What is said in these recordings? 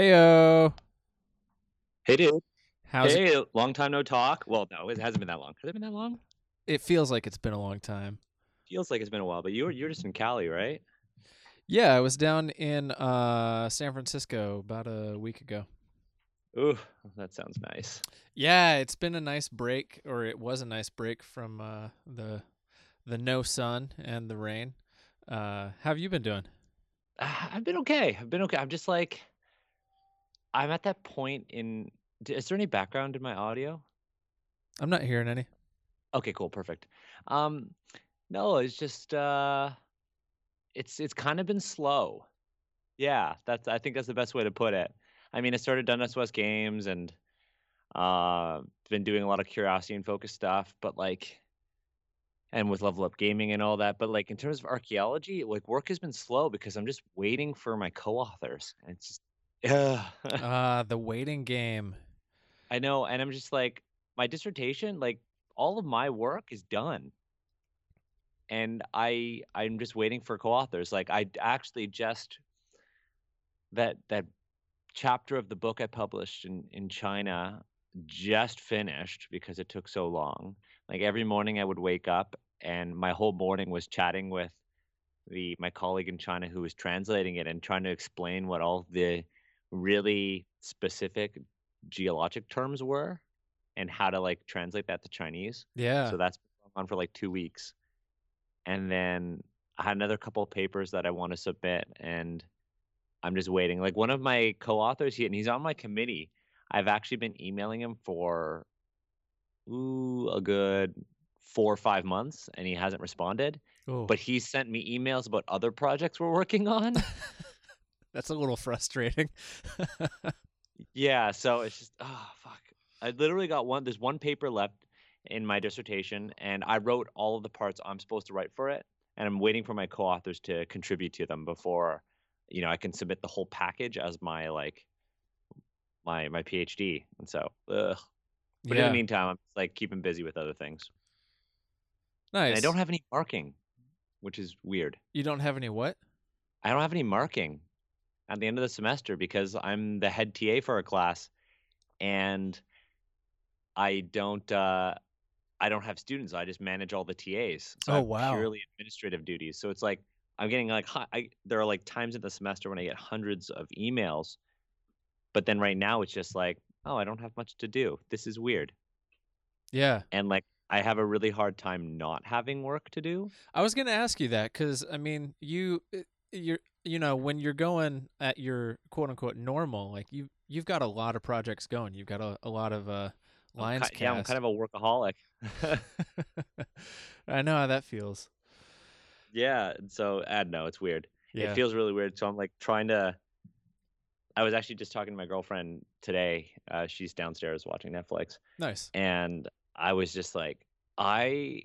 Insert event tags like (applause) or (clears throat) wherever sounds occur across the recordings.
Heyo. Hey, dude. How's it? hey, long time no talk. Well, no, it hasn't been that long. Has it been that long? It feels like it's been a long time. Feels like it's been a while, but you were you're just in Cali, right? Yeah, I was down in uh, San Francisco about a week ago. Ooh, that sounds nice. Yeah, it's been a nice break, or it was a nice break from uh, the the no sun and the rain. Uh, how have you been doing? Ah, I've been okay. I've been okay. I'm just like, I'm at that point in. Is there any background in my audio? I'm not hearing any. Okay, cool, perfect. Um, no, it's just uh, it's it's kind of been slow. Yeah, that's I think that's the best way to put it. I mean, I started Dundas West Games and uh, been doing a lot of curiosity and focus stuff, but like, and with Level Up Gaming and all that. But like in terms of archaeology, like work has been slow because I'm just waiting for my co-authors. And it's just, yeah, (laughs) Uh, the waiting game. I know, and I'm just like, my dissertation, like all of my work is done. and I I'm just waiting for co-authors. Like I actually just that that chapter of the book I published in in China just finished because it took so long. Like every morning I would wake up and my whole morning was chatting with the my colleague in China who was translating it and trying to explain what all the really specific geologic terms were and how to like translate that to Chinese. Yeah. So that's on for like two weeks. And then I had another couple of papers that I want to submit and I'm just waiting. Like one of my co-authors he and he's on my committee. I've actually been emailing him for ooh, a good four or five months and he hasn't responded. oh, But he sent me emails about other projects we're working on. (laughs) that's a little (laughs) frustrating. Yeah, so it's just oh fuck. I literally got one there's one paper left in my dissertation and I wrote all of the parts I'm supposed to write for it and I'm waiting for my co-authors to contribute to them before you know I can submit the whole package as my like my my PhD. And so ugh. But in the meantime I'm just, like keeping busy with other things. nice. And I don't have any marking, which is weird. You don't have any what? I don't have any marking at the end of the semester because I'm the head TA for a class and I don't uh I don't have students. I just manage all the TAs. So Oh, wow. purely administrative duties. So it's like I'm getting like I, there are like times in the semester when I get hundreds of emails, but then right now it's just like, oh, I don't have much to do. This is weird. Yeah. And like I have a really hard time not having work to do. I was gonna ask you that because I mean, you uh, you're you know when you're going at your quote unquote normal, like you you've got a lot of projects going. You've got a, a lot of uh lines ki- yeah, I'm kind of a workaholic. (laughs) I know how that feels. yeah, and so I don't know, it's weird. Yeah. It feels really weird. So I'm like trying to. I was actually just talking to my girlfriend today. Uh, she's downstairs watching Netflix, nice. and I was just like, I,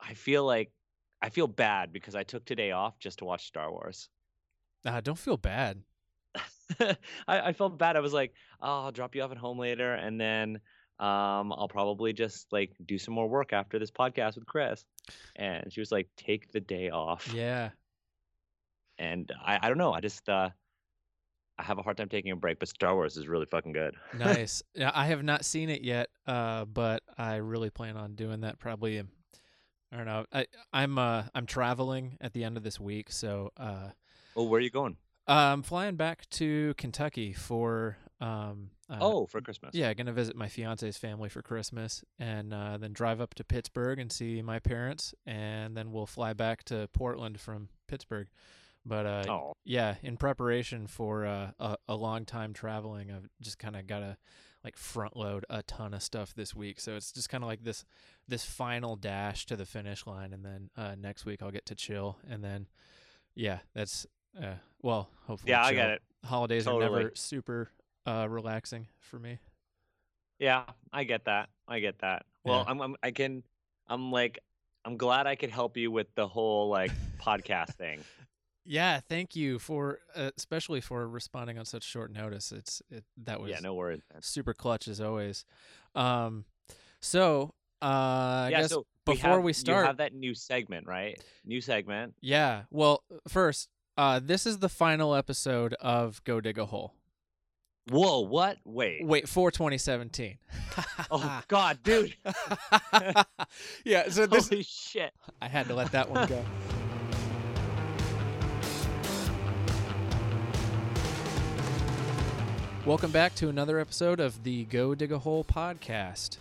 I feel like, I feel bad because I took today off just to watch Star Wars. Uh, don't feel bad. (laughs) I, I felt bad. I was like, oh, I'll drop you off at home later, and then um, I'll probably just like do some more work after this podcast with Chris. And she was like, take the day off. Yeah. and I, I don't know. I just uh, I have a hard time taking a break, but Star Wars is really fucking good. Nice. (laughs) yeah, I have not seen it yet, uh, but I really plan on doing that probably. in- I don't know. I I'm uh I'm traveling at the end of this week, so uh, Oh, where are you going? I'm flying back to Kentucky for um. Uh, oh, for Christmas. Yeah, gonna visit my fiance's family for Christmas, and uh, then drive up to Pittsburgh and see my parents, and then we'll fly back to Portland from Pittsburgh. But uh, Oh, yeah, in preparation for uh, a a long time traveling, I've just kind of got to like front load a ton of stuff this week. So it's just kind of like this this final dash to the finish line, and then uh, next week I'll get to chill, and then yeah, that's uh, well, hopefully yeah, I chill. get it. Holidays are never super uh, relaxing for me. Yeah, I get that. I get that. Well, Yeah. I'm, I'm I can I'm like I'm glad I could help you with the whole like (laughs) podcast thing. Yeah, thank you for uh, especially for responding on such short notice. It's it that was Yeah, no worries. man. super clutch as always. Um, so uh, I yeah, guess so before have, we you start, have that new segment, right? New segment. yeah. Well, first, uh, this is the final episode of Go Dig a Hole. Whoa, what? Wait. Wait, for 2017. Oh (laughs) God, dude. (laughs) yeah, so this Holy shit. I had to let that one go. (laughs) Welcome back to another episode of the Go Dig a Hole podcast.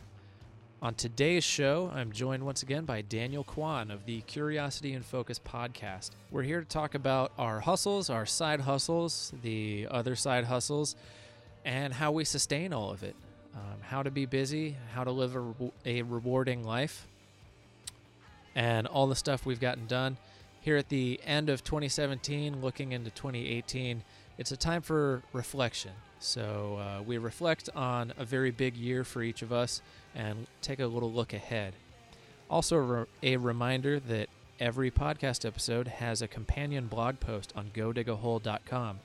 On today's show, I'm joined once again by Daniel Kwan of the Curiosity and Focus podcast. We're here to talk about our hustles, our side hustles, the other side hustles, and how we sustain all of it. Um, how to be busy, how to live a, re- a rewarding life, and all the stuff we've gotten done. Here at the end of 2017, looking into 2018, it's a time for reflection. So uh, we reflect on a very big year for each of us and take a little look ahead. Also, a re- a reminder that every podcast episode has a companion blog post on godigahole.com.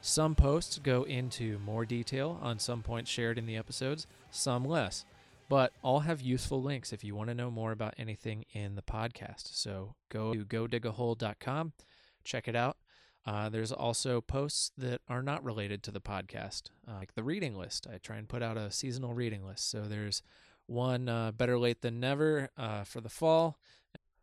Some posts go into more detail on some points shared in the episodes, some less, but all have useful links if you want to know more about anything in the podcast. So go to godigahole.com, check it out. Uh, there's also posts that are not related to the podcast, uh, like the reading list. I try and put out a seasonal reading list. So there's one uh, better late than never uh, for the fall.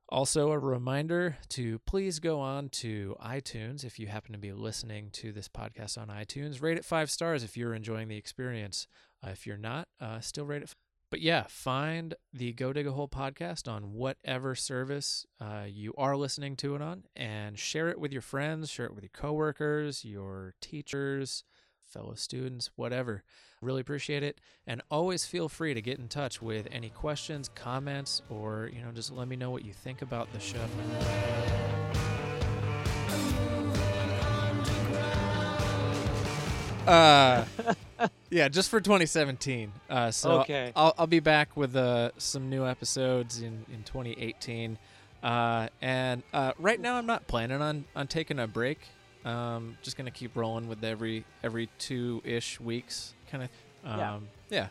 Also, a reminder to please go on to iTunes if you happen to be listening to this podcast on iTunes. Rate it five stars if you're enjoying the experience. Uh, if you're not, uh, still rate it. But yeah, find the Go Dig a Hole podcast on whatever service uh, you are listening to it on and share it with your friends, share it with your coworkers, your teachers, fellow students, whatever. Really appreciate it. And always feel free to get in touch with any questions, comments, or, you know, just let me know what you think about the show. Uh, (laughs) yeah, just for 2017. Uh, so Okay. I'll, I'll be back with uh, some new episodes in, in 2018. Uh, and uh, right now, I'm not planning on, on taking a break. Um, just gonna keep rolling with every every two ish weeks, kind of. Um, Yeah. yeah.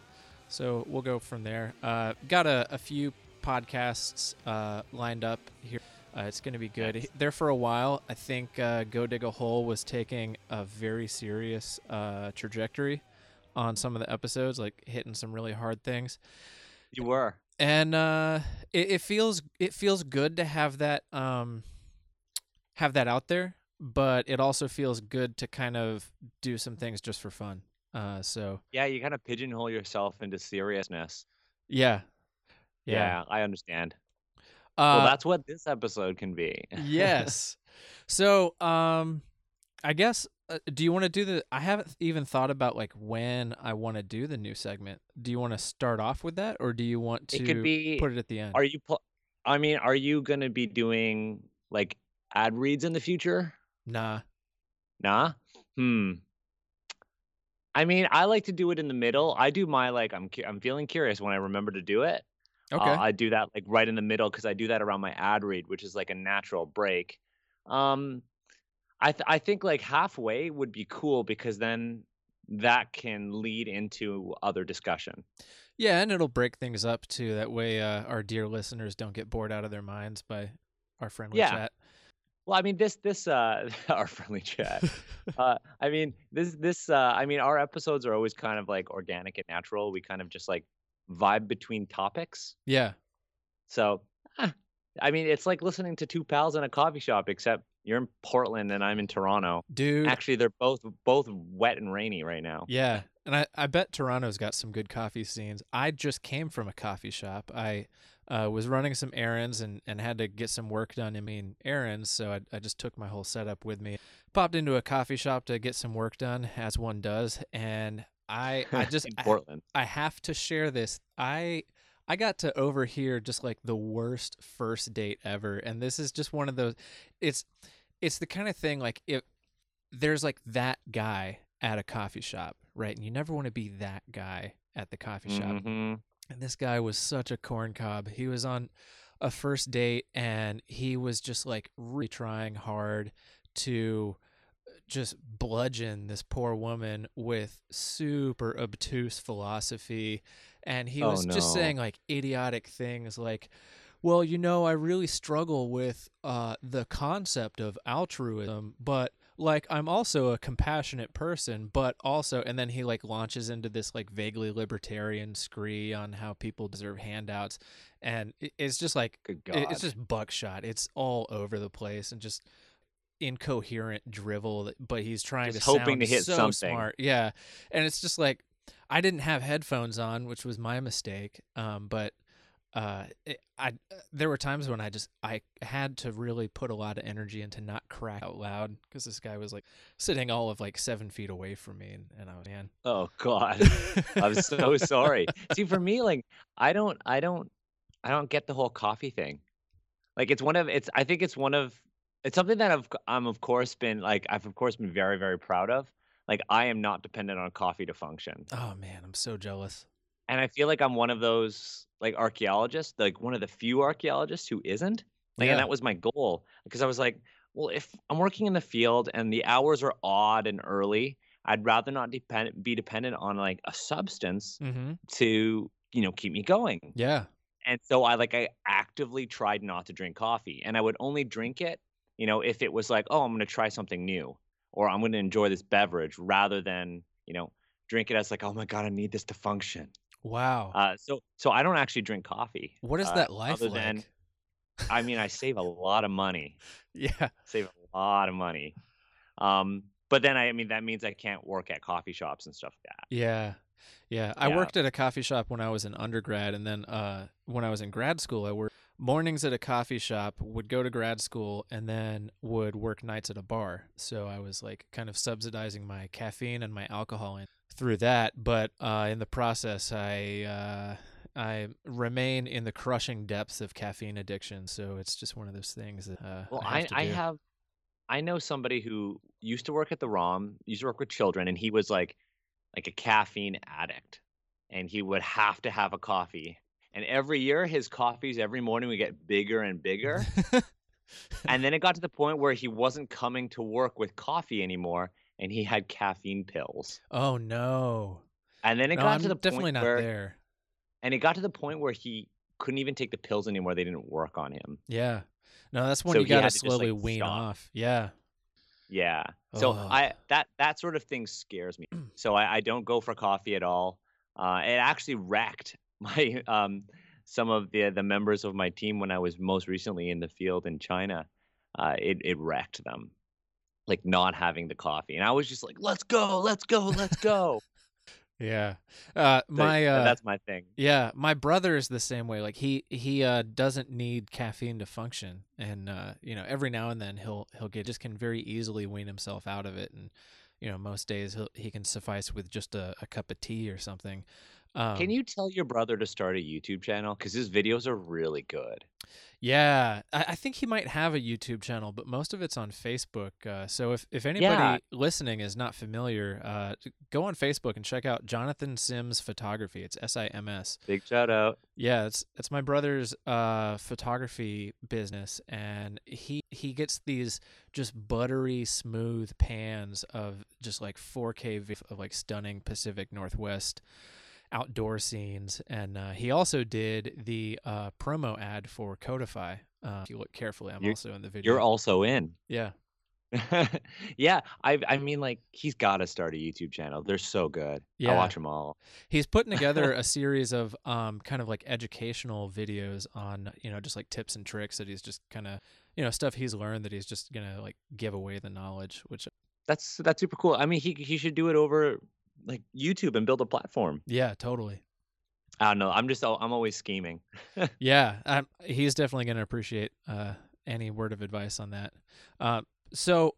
So we'll go from there. Uh, got a, a few podcasts uh, lined up here. Uh, it's going to be good. Nice. There for a while, I think uh, Go Dig a Hole was taking a very serious uh, trajectory on some of the episodes, like hitting some really hard things. You were. And uh, it, it feels it feels good to have that um, have that out there, but it also feels good to kind of do some things just for fun. Uh, so Yeah, you kind of pigeonhole yourself into seriousness. yeah, Yeah, I understand. Uh, well, that's what this episode can be. yes. (laughs) So, um, I guess. Uh, do you want to do the? I haven't even thought about like when I want to do the new segment. Do you want to start off with that, or do you want to it could be. put it at the end? Are you? Pl- I mean, are you gonna be doing like ad reads in the future? nah. Nah. Hmm. I mean, I like to do it in the middle. I do my like I'm cu- I'm feeling curious when I remember to do it. Okay. Uh, I do that like right in the middle because I do that around my ad read, which is like a natural break. Um, I th- I think like halfway would be cool because then that can lead into other discussion. yeah, and it'll break things up too. That way, uh, our dear listeners don't get bored out of their minds by our friendly Yeah. chat. Well, I mean this this uh (laughs) our friendly chat. (laughs) uh, I mean this this uh I mean our episodes are always kind of like organic and natural. We kind of just like vibe between topics. yeah. So, eh, I mean, it's like listening to two pals in a coffee shop, except you're in Portland and I'm in Toronto. Dude. Actually, they're both both wet and rainy right now. Yeah, and I, I bet Toronto's got some good coffee scenes. I just came from a coffee shop. I uh, was running some errands and, and had to get some work done. I mean, errands, so I, I just took my whole setup with me. Popped into a coffee shop to get some work done, as one does, and I I (laughs) just in I, Portland. I have to share this. I I got to overhear just like the worst first date ever, and this is just one of those. It's it's the kind of thing like if there's like that guy at a coffee shop, right? And you never want to be that guy at the coffee shop. Mhm. And this guy was such a corn cob. He was on a first date and he was just like really trying hard to just bludgeon this poor woman with super obtuse philosophy. And he Oh, was just saying like idiotic things like, well, you know, I really struggle with uh, the concept of altruism, but like I'm also a compassionate person, but also and then he like launches into this like vaguely libertarian scree on how people deserve handouts and it's just like it's just buckshot. It's all over the place and just incoherent drivel that- but he's trying Just to hoping to hit so something. smart. Yeah. And it's just like I didn't have headphones on, which was my mistake. Um but uh it, I there were times when I just I had to really put a lot of energy into not crack out loud because this guy was like sitting all of like seven feet away from me and, and I was man oh God. (laughs) I'm so sorry. See, for me, like I don't, I don't, I don't get the whole coffee thing. Like it's one of, it's. I think it's one of, it's something that I've, I'm of course been like, I've of course been very, very proud of. Like I am not dependent on coffee to function, oh man I'm so jealous and I feel like I'm one of those like archaeologists, like one of the few archaeologists who isn't. Like, Yeah. and that was my goal because I was like, well, if I'm working in the field and the hours are odd and early, I'd rather not depend be dependent on like a substance mm-hmm. to you know keep me going yeah and so i like i actively tried not to drink coffee and i would only drink it you know if it was like oh i'm going to try something new or i'm going to enjoy this beverage rather than you know drink it as like oh my god i need this to function. Wow. Uh, so so i don't actually drink coffee what is uh, that life other like? Than i mean i save a lot of money. (laughs) Yeah. Save a lot of money. Um but then I, I mean that means i can't work at coffee shops and stuff like that. Yeah. Yeah. I Yeah. worked at a coffee shop when I was in undergrad and then uh when I was in grad school I worked mornings at a coffee shop, would go to grad school and then would work nights at a bar. So I was like kind of subsidizing my caffeine and my alcohol in through that, but uh in the process I uh I remain in the crushing depths of caffeine addiction, so it's just one of those things that uh, Well, I I, have to I have, I know somebody who used to work at the ROM, used to work with children, and he was like, like a caffeine addict, and he would have to have a coffee. And every year, his coffees every morning would get bigger and bigger. (laughs) and then it got to the point where he wasn't coming to work with coffee anymore, and he had caffeine pills. oh no. And then it No, got I'm to the definitely point not where, there. and it got to the point where he couldn't even take the pills anymore. They didn't work on him. Yeah. No, that's when So you got to to just, like, slowly wean stop. off. Yeah. Yeah. So. I that that sort of thing scares me. (clears throat) So I, I don't go for coffee at all. Uh, it actually wrecked my (laughs) um some of the the members of my team when I was most recently in the field in China. Uh, it it wrecked them, like not having the coffee, and I was just like, "Let's go, let's go, let's go." (laughs) Yeah. Uh my uh that's my thing. yeah, my brother is the same way. Like he he uh doesn't need caffeine to function and uh you know, every now and then he'll he'll get just can very easily wean himself out of it and you know, most days he'll he can suffice with just a, a cup of tea or something. Um Can you tell your brother to start a YouTube channel because his videos are really good? Yeah, I, I think he might have a YouTube channel, but most of it's on Facebook. Uh, so if, if anybody Yeah. listening is not familiar, uh, go on Facebook and check out Jonathan Sims Photography. It's S I M S. Big shout out. Yeah, it's it's my brother's uh, photography business, and he he gets these just buttery smooth pans of just like 4K of like stunning Pacific Northwest outdoor scenes, and uh, he also did the uh, promo ad for Codify. Uh, if you look carefully, I'm You're- also in the video. You're also in. yeah, (laughs) yeah, I I mean like he's got to start a YouTube channel. They're so good. Yeah. I watch them all. he's putting together (laughs) a series of um kind of like educational videos on you know just like tips and tricks that he's just kind of you know stuff he's learned that he's just gonna like give away the knowledge which That's that's super cool. I mean, he he should do it over like YouTube and build a platform. yeah totally I don't know. I'm just I'm always scheming. (laughs) yeah um, he's definitely gonna appreciate uh any word of advice on that uh, so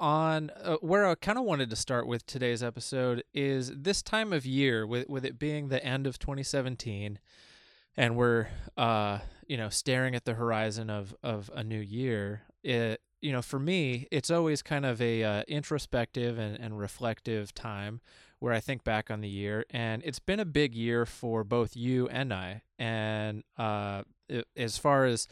on uh, where I kind of wanted to start with today's episode is this time of year with with it being the end of 2017 and we're uh you know staring at the horizon of of a new year it you know for me it's always kind of a uh, introspective and, and reflective time where I think back on the year and it's been a big year for both you and I and uh it, as far as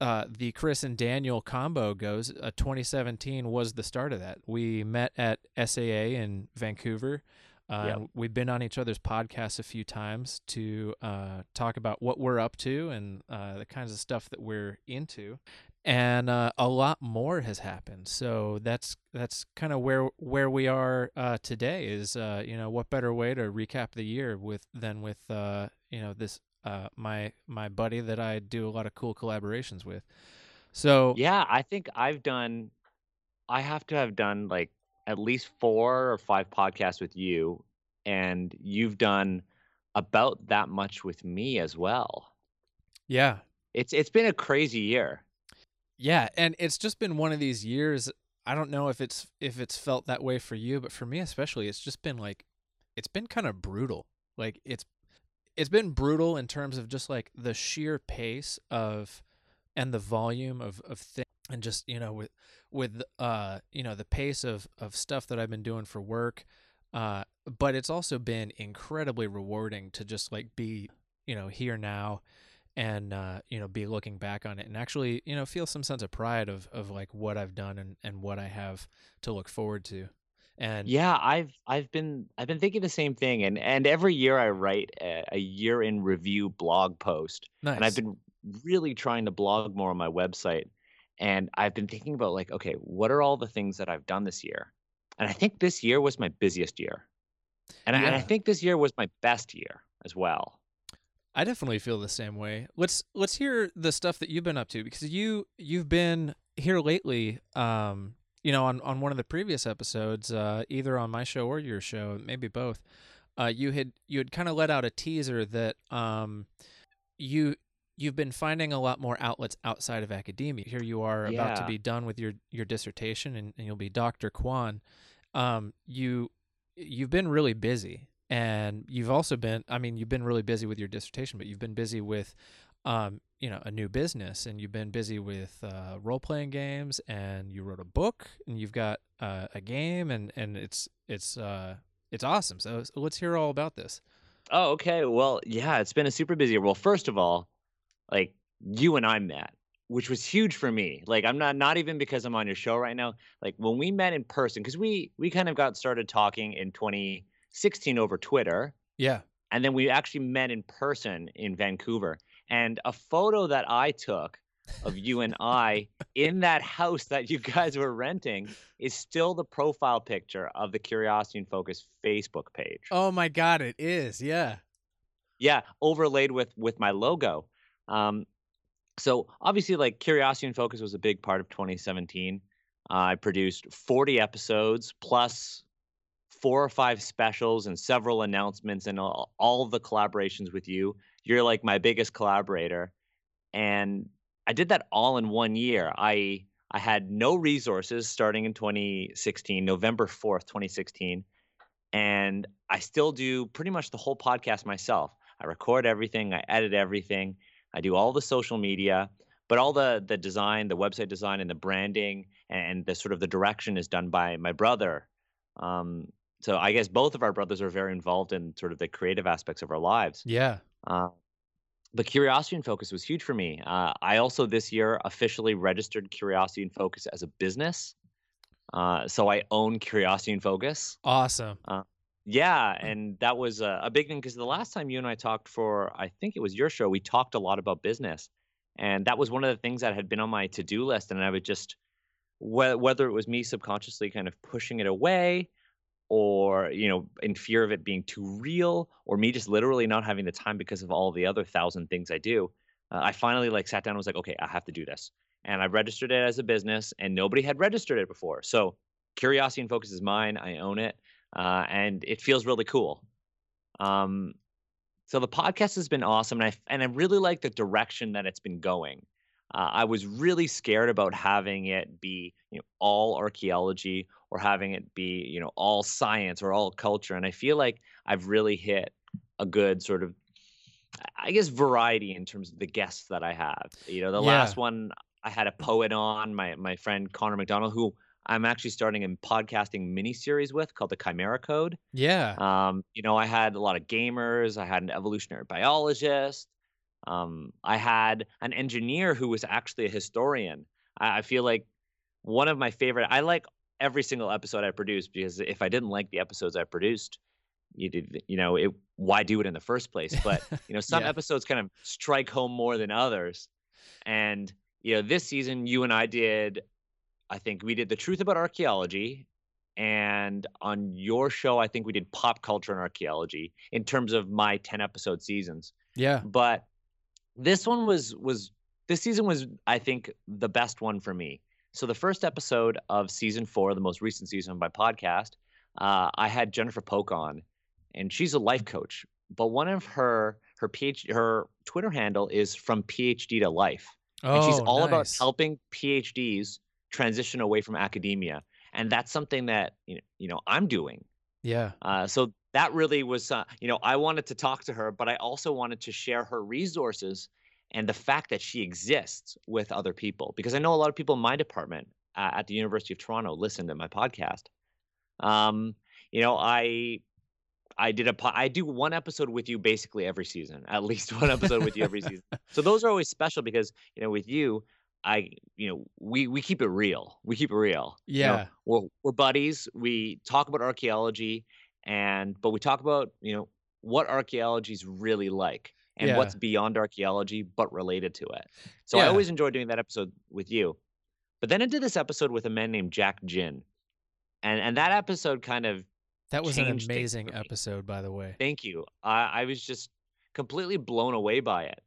uh, the Chris and Daniel combo goes, uh, 2017 was the start of that. We met at SAA in Vancouver. Uh, Yep. We've been on each other's podcasts a few times to uh, talk about what we're up to and uh, the kinds of stuff that we're into. And uh, a lot more has happened. So that's that's kind of where where we are uh, today. Is uh, you know what better way to recap the year with than with uh, you know this uh, my my buddy that I do a lot of cool collaborations with. So Yeah, I think I've done I have to have done like at least 4 or 5 podcasts with you and you've done about that much with me as well. yeah, It's it's been a crazy year. Yeah, and it's just been one of these years. I don't know if it's if it's felt that way for you, but for me especially, it's just been like it's been kind of brutal. Like it's it's been brutal in terms of just like the sheer pace of and the volume of of things and just, you know, with with uh, you know, the pace of of stuff that I've been doing for work. Uh, but it's also been incredibly rewarding to just like be, you know, here now and uh, you know be looking back on it and actually you know feel some sense of pride of of like what I've done and and what I have to look forward to. And Yeah, I've I've been I've been thinking the same thing and and every year I write a, a year in review blog post and I've been really trying to blog more on my website and I've been thinking about like okay, what are all the things that I've done this year? And I think this year was my busiest year. And I, and I think this year was my best year as well. I definitely feel the same way. Let's let's hear the stuff that you've been up to because you you've been here lately um you know on on one of the previous episodes uh either on my show or your show, maybe both. Uh you had you had kind of let out a teaser that um you you've been finding a lot more outlets outside of academia. Here you are about to be done with your your dissertation and, and you'll be Dr. Kwan. Um you you've been really busy and you've also been I mean you've been really busy with your dissertation, but you've been busy with um you know a new business and you've been busy with uh, role playing games and you wrote a book and you've got uh, a game and and it's it's uh it's awesome. So, let's hear all about this. Oh, okay. Well, yeah, it's been a super busy year. Well, first of all, like you and I met, which was huge for me. Like I'm not not even because I'm on your show right now. Like when we met in person, because we we kind of got started talking in 2016 over Twitter, Yeah. and then we actually met in person in Vancouver. And a photo that I took of you and I (laughs) in that house that you guys were renting is still the profile picture of the Curiosity and Focus Facebook page. Oh my god, it is. Yeah. Yeah, overlaid with with my logo. Um, so obviously, like Curiosity and Focus was a big part of 2017. Uh, I produced 40 episodes plus four or five specials and several announcements and all, all the collaborations with you. You're like my biggest collaborator, and I did that all in one year. I I had no resources starting in 2016, November 4th, 2016, and I still do pretty much the whole podcast myself. I record everything, I edit everything, I do all the social media, but all the the design, the website design, and the branding, and the sort of the direction is done by my brother. Um, so I guess both of our brothers are very involved in sort of the creative aspects of our lives. Yeah. Uh, but Curiosity and Focus was huge for me. Uh, I also this year officially registered Curiosity and Focus as a business. Uh, so I own Curiosity and Focus. Awesome. Uh, yeah, and that was a, a big thing because the last time you and I talked for, I think it was your show, we talked a lot about business, and that was one of the things that had been on my to-do list, and I would just, whe- whether it was me subconsciously kind of pushing it away, or you know, in fear of it being too real, or me just literally not having the time because of all the other thousand things I do, uh, I finally like sat down and was like, okay, I have to do this, and I registered it as a business, and nobody had registered it before, so Curiosity and Focus is mine. I own it uh, and it feels really cool. Um, so the podcast has been awesome, and I and I really like the direction that it's been going. Uh, I was really scared about having it be you know all archaeology or having it be you know all science or all culture, and I feel like I've really hit a good sort of I guess variety in terms of the guests that I have. You know, the Yeah. last one I had a poet on, my my friend Connor McDonald, who I'm actually starting a podcasting mini series with called the Chimera Code. Yeah. Um, you know, I had a lot of gamers, I had an evolutionary biologist, um, I had an engineer who was actually a historian. I, I feel like one of my favorite I like every single episode I produce because if I didn't like the episodes I produced, you did you know, it why do it in the first place? But (laughs) you know, some Yeah. episodes kind of strike home more than others. And you know, this season you and I did, I think we did the truth about archaeology, and on your show, I think we did pop culture and archaeology in terms of my ten episode seasons. Yeah. But this one was was this season was I think the best one for me. So the first episode of season four, the most recent season of my podcast, uh, I had Jennifer Polk on, and she's a life coach. But one of her her PhD her Twitter handle is from PhD to life, Oh, and she's all about helping PhDs transition away from academia, and that's something that you know, you know I'm doing. Yeah. Uh, so that really was, uh, you know, I wanted to talk to her, but I also wanted to share her resources and the fact that she exists with other people because I know a lot of people in my department uh, at the University of Toronto listen to my podcast. Um, you know, I I did a po- I do one episode with you basically every season, at least (laughs) one episode with you every season. (laughs) So those are always special because you know with you. I, you know, we we keep it real. We keep it real. You know, Yeah. we're we're buddies. We talk about archaeology, and but we talk about you know what archaeology is really like and Yeah. what's beyond archaeology but related to it. So I always enjoy doing that episode with you. But then I did this episode with a man named Jack Jin. and and that episode kind of That was an amazing episode, by the way. thank you. I I was just completely blown away by it.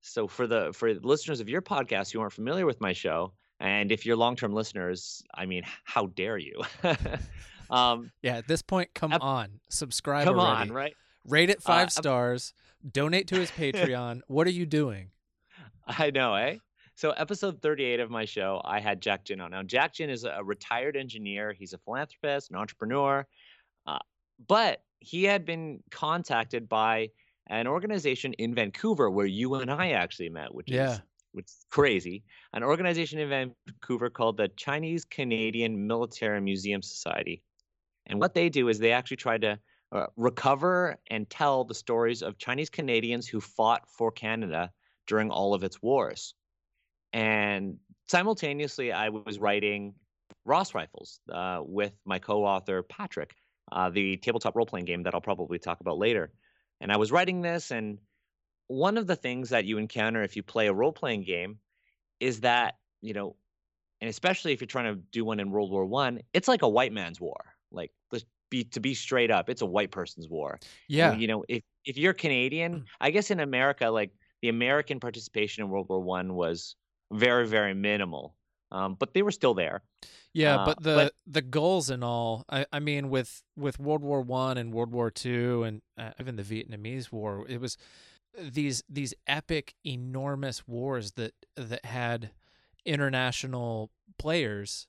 So for the for the listeners of your podcast who aren't familiar with my show, and if you're long term listeners, I mean, how dare you? (laughs) um, Yeah. At this point, come on, subscribe come already. on, right? Rate it five ep- stars. Donate to his (laughs) Patreon. what are you doing? I know, eh? So, episode 38 of my show, I had Jack Jin on. Now, Jack Jin is a retired engineer. He's a philanthropist, an entrepreneur, uh, but he had been contacted by an organization in Vancouver where you and I actually met, which Yeah. is which is crazy. An organization in Vancouver called the Chinese Canadian Military Museum Society. And what they do is they actually try to uh, recover and tell the stories of Chinese Canadians who fought for Canada during all of its wars. And simultaneously, I was writing Ross Rifles uh, with my co author, Patrick, uh, the tabletop role playing game that I'll probably talk about later. And I was writing this, and one of the things that you encounter if you play a role playing game is that, you know, and especially if you're trying to do one in World War One, it's like a white man's war. Like, let's be to be straight up, it's a white person's war. Yeah. You know, if if you're Canadian, I guess in America, like the American participation in World War One was very, very minimal. Um, but they were still there. Yeah, Uh, but the but- the goals and all. I, I mean, with with World War One and World War Two and uh, even the Vietnamese War, it was these these epic, enormous wars that that had international players.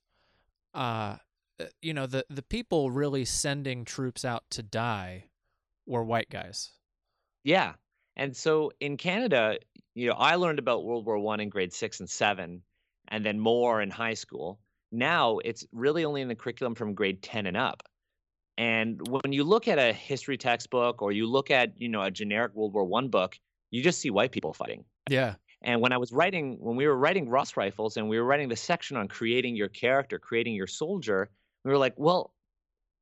Uh, Uh, you know, the the people really sending troops out to die were white guys. Yeah. And so in Canada, you know, I learned about World War One in grade six and seven, and then more in high school. Now it's really only in the curriculum from grade 10 and up. And when you look at a history textbook or you look at, you know, a generic World War One book, you just see white people fighting. Yeah, And when I was writing, when we were writing Ross Rifles and we were writing the section on creating your character, creating your soldier, we were like, well,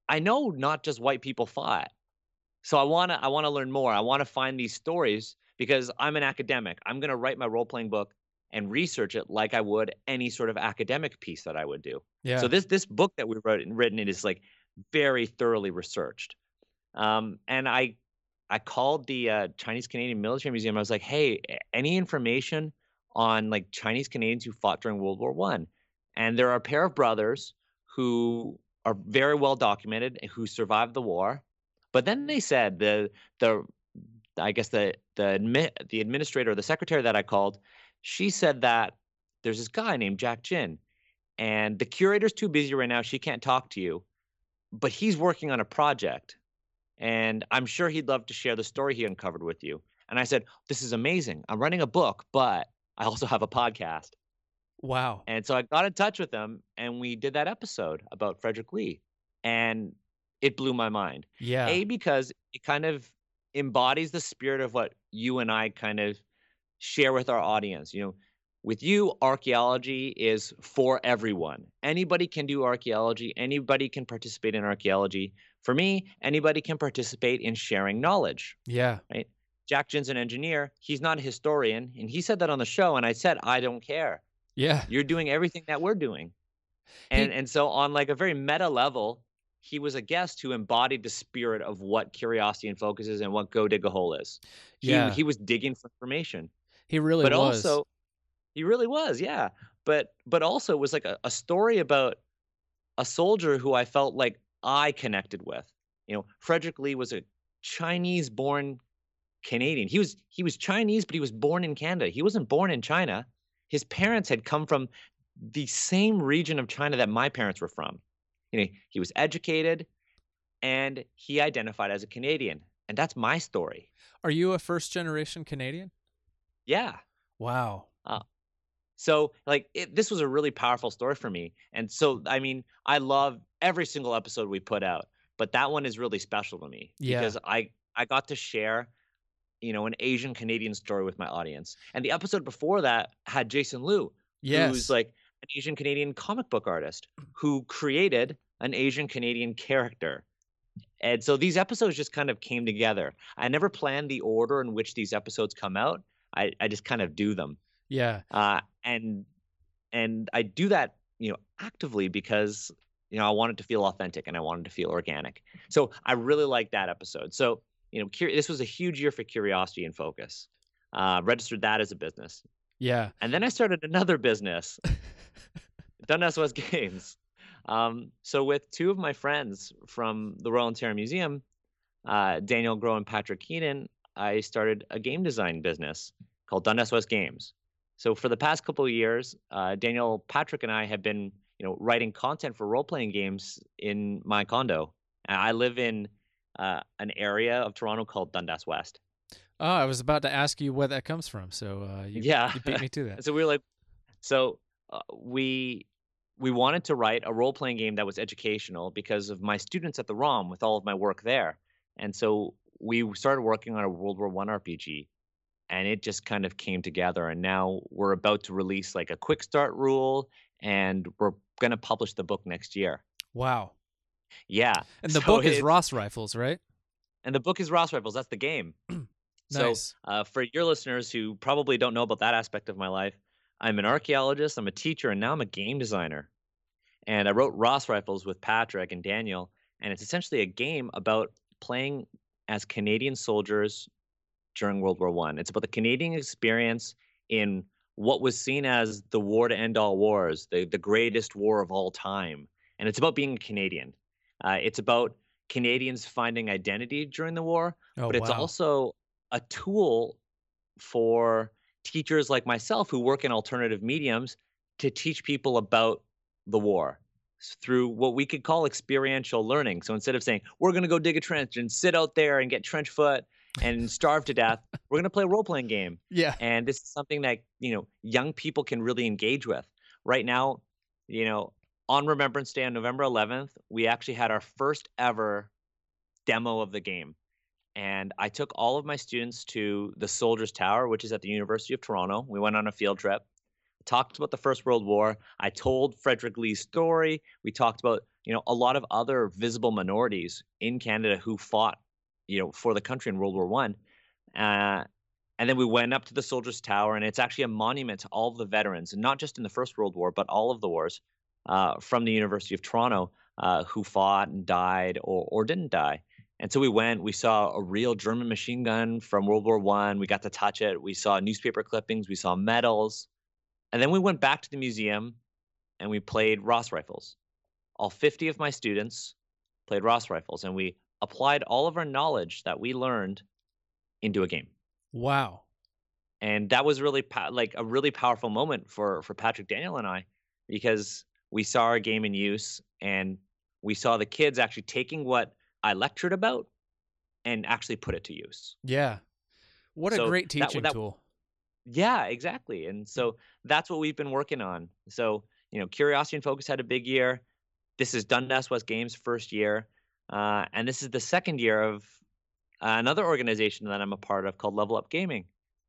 I know not just white people fought. So I want to I want to learn more. I want to find these stories because I'm an academic. I'm going to write my role-playing book and research it like I would any sort of academic piece that I would do. yeah. So this this book that we wrote and written it is like very thoroughly researched. Um, and I I called the uh, Chinese Canadian Military Museum. I was like, hey, any information on like Chinese Canadians who fought during World War One? And there are a pair of brothers who are very well documented and who survived the war. But then they said the the I guess the the the administrator or the secretary that I called, she said that there's this guy named Jack Jin, and the curator's too busy right now. She can't talk to you, but he's working on a project, and I'm sure he'd love to share the story he uncovered with you. And I said, "This is amazing. I'm writing a book, but I also have a podcast." Wow. And so I got in touch with them, and we did that episode about Frederick Lee, and it blew my mind. Yeah. A because it kind of embodies the spirit of what you and I kind of share with our audience. You know, with you, archaeology is for everyone. Anybody can do archaeology. Anybody can participate in archaeology. For me, anybody can participate in sharing knowledge. Yeah. Right? Jack Jin's an engineer. He's not a historian, and he said that on the show. And I said, I don't care. Yeah. You're doing everything that we're doing. He- And and so on like a very meta level, he was a guest who embodied the spirit of what curiosity and focus is and what go dig a hole is. He Yeah. he was digging for information. He really but was. also he really was, yeah. But but also it was like a, a story about a soldier who I felt like I connected with. You know, Frederick Lee was a Chinese born Canadian. He was he was Chinese, but he was born in Canada. He wasn't born in China. His parents had come from the same region of China that my parents were from. You know, he was educated and he identified as a Canadian. And that's my story. Are you a first generation Canadian? Yeah. Wow. Uh, so like it, this was a really powerful story for me. And so I mean, I love every single episode we put out, but that one is really special to me Yeah. because I I got to share you know an Asian Canadian story with my audience. And the episode before that had Jason Liu, Yes. who's like an Asian Canadian comic book artist who created an Asian Canadian character. And so these episodes just kind of came together. I never planned the order in which these episodes come out. I, I just kind of do them yeah. uh, and and I do that you know actively because you know I wanted to feel authentic and I wanted to feel organic. So I really like that episode. So you know cur- this was a huge year for curiosity and focus. Uh, registered that as a business, Yeah. and then I started another business, (laughs) Dundas West Games. Um, so with two of my friends from the Royal Ontario Museum, uh, Daniel Groh and Patrick Keenan, I started a game design business called Dundas West Games. So for the past couple of years, uh, Daniel, Patrick, and I have been, you know, writing content for role-playing games in my condo. And I live in uh, an area of Toronto called Dundas West. Oh, I was about to ask you where that comes from. So uh, you, yeah, you beat me to (laughs) that. So we were like, so uh, we we wanted to write a role playing game that was educational because of my students at the ROM with all of my work there, and so we started working on a World War One RPG, and it just kind of came together. And now we're about to release like a quick start rule, and we're going to publish the book next year. Wow. Yeah, And the So book is Ross Rifles, right? and the book is Ross Rifles. That's the game. (clears throat) So, uh, for your listeners who probably don't know about that aspect of my life, I'm an archaeologist, I'm a teacher, and now I'm a game designer. And I wrote Ross Rifles with Patrick and Daniel, and it's essentially a game about playing as Canadian soldiers during World War One. It's about the Canadian experience in what was seen as the war to end all wars, the the greatest war of all time, and it's about being a Canadian. Uh, it's about Canadians finding identity during the war, Oh, but it's wow. also a tool for teachers like myself who work in alternative mediums to teach people about the war through what we could call experiential learning. So instead of saying, we're going to go dig a trench and sit out there and get trench foot and starve to death, (laughs) we're going to play a role playing game. yeah. And this is something that, you know, young people can really engage with. Right now, you know, on Remembrance Day on November 11th, we actually had our first ever demo of the game. And I took all of my students to the Soldiers Tower, which is at the University of Toronto. We went on a field trip, talked about the First World War. I told Frederick Lee's story. We talked about, you know, a lot of other visible minorities in Canada who fought, you know, for the country in World War One. Uh, and then we went up to the Soldiers Tower, and it's actually a monument to all of the veterans, and not just in the First World War, but all of the wars from the University of Toronto uh, who fought and died or, or didn't die. And so we went. We saw a real German machine gun from World War One. We got to touch it. We saw newspaper clippings. We saw medals, and then we went back to the museum, and we played Ross rifles. All 50 of my students played Ross rifles, and we applied all of our knowledge that we learned into a game Wow. and that was really like a really powerful moment for for Patrick Daniel and I because we saw our game in use and we saw the kids actually taking what I lectured about and actually put it to use. Yeah. What a great that- teaching that- tool. Yeah, exactly. And so that's what we've been working on. So, you know, Curiosity and Focus had a big year. This is Dundas West Games' first year. Uh, and this is the second year of another organization that I'm a part of called Level Up Gaming.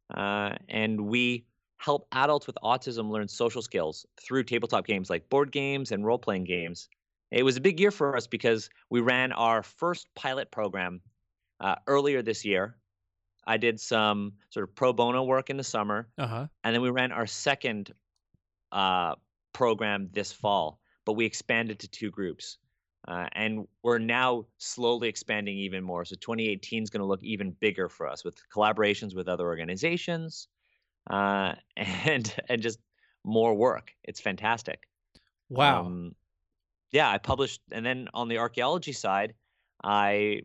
Uh, and we help adults with autism learn social skills through tabletop games like board games and role playing games. It was a big year for us because we ran our first pilot program uh, earlier this year. I did some sort of pro bono work in the summer, Uh huh. and then we ran our second uh, program this fall, but we expanded to two groups. Uh, and we're now slowly expanding even more. So 2018 is going to look even bigger for us with collaborations with other organizations uh, (laughs) and and just more work. It's fantastic. Wow. Um, yeah, I published, and then on the archaeology side, I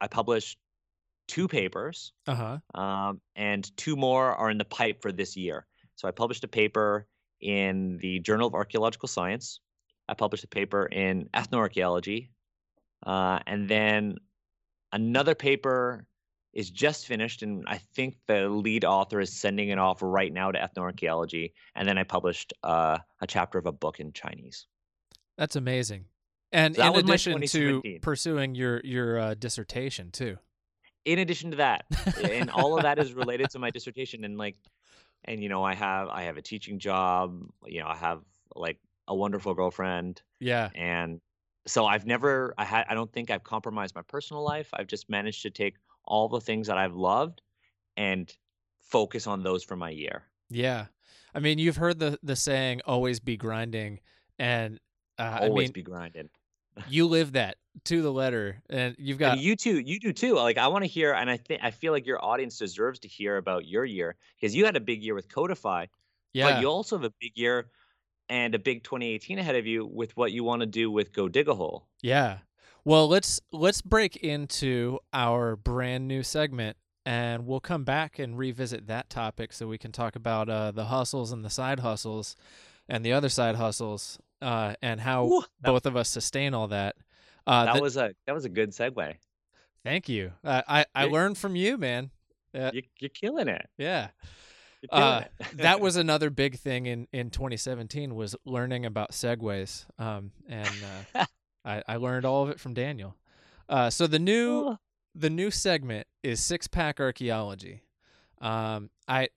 I published two papers, Uh huh. um, and two more are in the pipe for this year. So I published a paper in the Journal of Archaeological Science. I published a paper in Ethnoarchaeology, uh, and then another paper is just finished, and I think the lead author is sending it off right now to Ethnoarchaeology. And then I published uh, a chapter of a book in Chinese. That's amazing. And So in addition to pursuing your your uh, dissertation too. in addition to that and all of that is (laughs) related to my dissertation and like and you know i have i have a teaching job you know i have like a wonderful girlfriend Yeah. and so i've never i had i don't think i've compromised my personal life i've just managed to take all the things that i've loved and focus on those for my year Yeah. I mean, you've heard the the saying "always be grinding," and uh, I always mean, be grinding (laughs) you live that to the letter, and you've got and you too you do too like i want to hear and i think i feel like your audience deserves to hear about your year because you had a big year with Codifi yeah, But you also have a big year and a big 2018 ahead of you with what you want to do with Go Dig a Hole. yeah. Well, let's let's break into our brand new segment, and we'll come back and revisit that topic so we can talk about uh, the hustles and the side hustles, and the other side hustles, uh, and how Ooh, that, both of us sustain all that. Uh, that the- was a that was a good segue. thank you. Uh, I I learned from you, man. Uh, You, you're killing it. yeah. Uh, that (laughs) was another big thing in, in 2017 was learning about segues um, and uh, I, I learned all of it from daniel. Uh, so the new Oh, the new segment is six pack archaeology. Um, i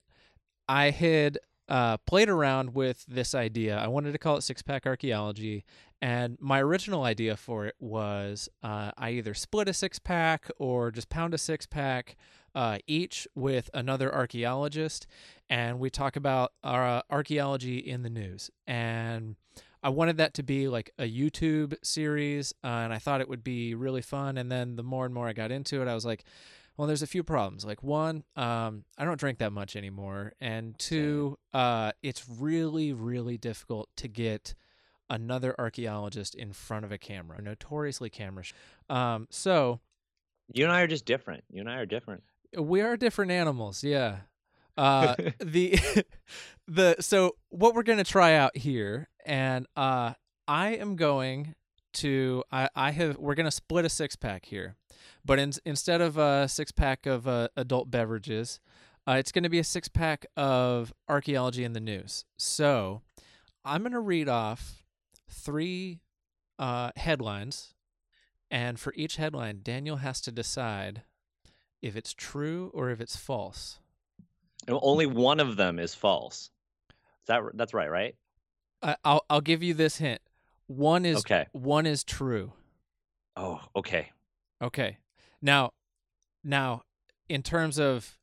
i had uh, played around with this idea. I wanted to call it six pack archaeology and my original idea for it was uh, i either split a six pack or just pound a six pack uh, each with another archaeologist and we talk about our uh, archaeology in the news. And I wanted that to be like a YouTube series, uh, and I thought it would be really fun. And then the more and more I got into it, I was like, well, there's a few problems. Like one, um, I don't drink that much anymore, and two, uh, it's really, really difficult to get another archaeologist in front of a camera. Notoriously camera. Sh- um, so you and I are just different. You and I are different. we are different animals, yeah. Uh, (laughs) the (laughs) the so what we're gonna try out here, and uh, I am going to I I have we're gonna split a six pack here, but in, instead of a six pack of uh, adult beverages, uh, it's gonna be a six pack of archaeology in the news. So I'm gonna read off three uh, headlines, and for each headline, Daniel has to decide if it's true or if it's false. And Only one of them is false. Is that that's right, right? I, I'll I'll give you this hint. One is Okay. one is true. Oh, okay. Okay. Now, now, in terms of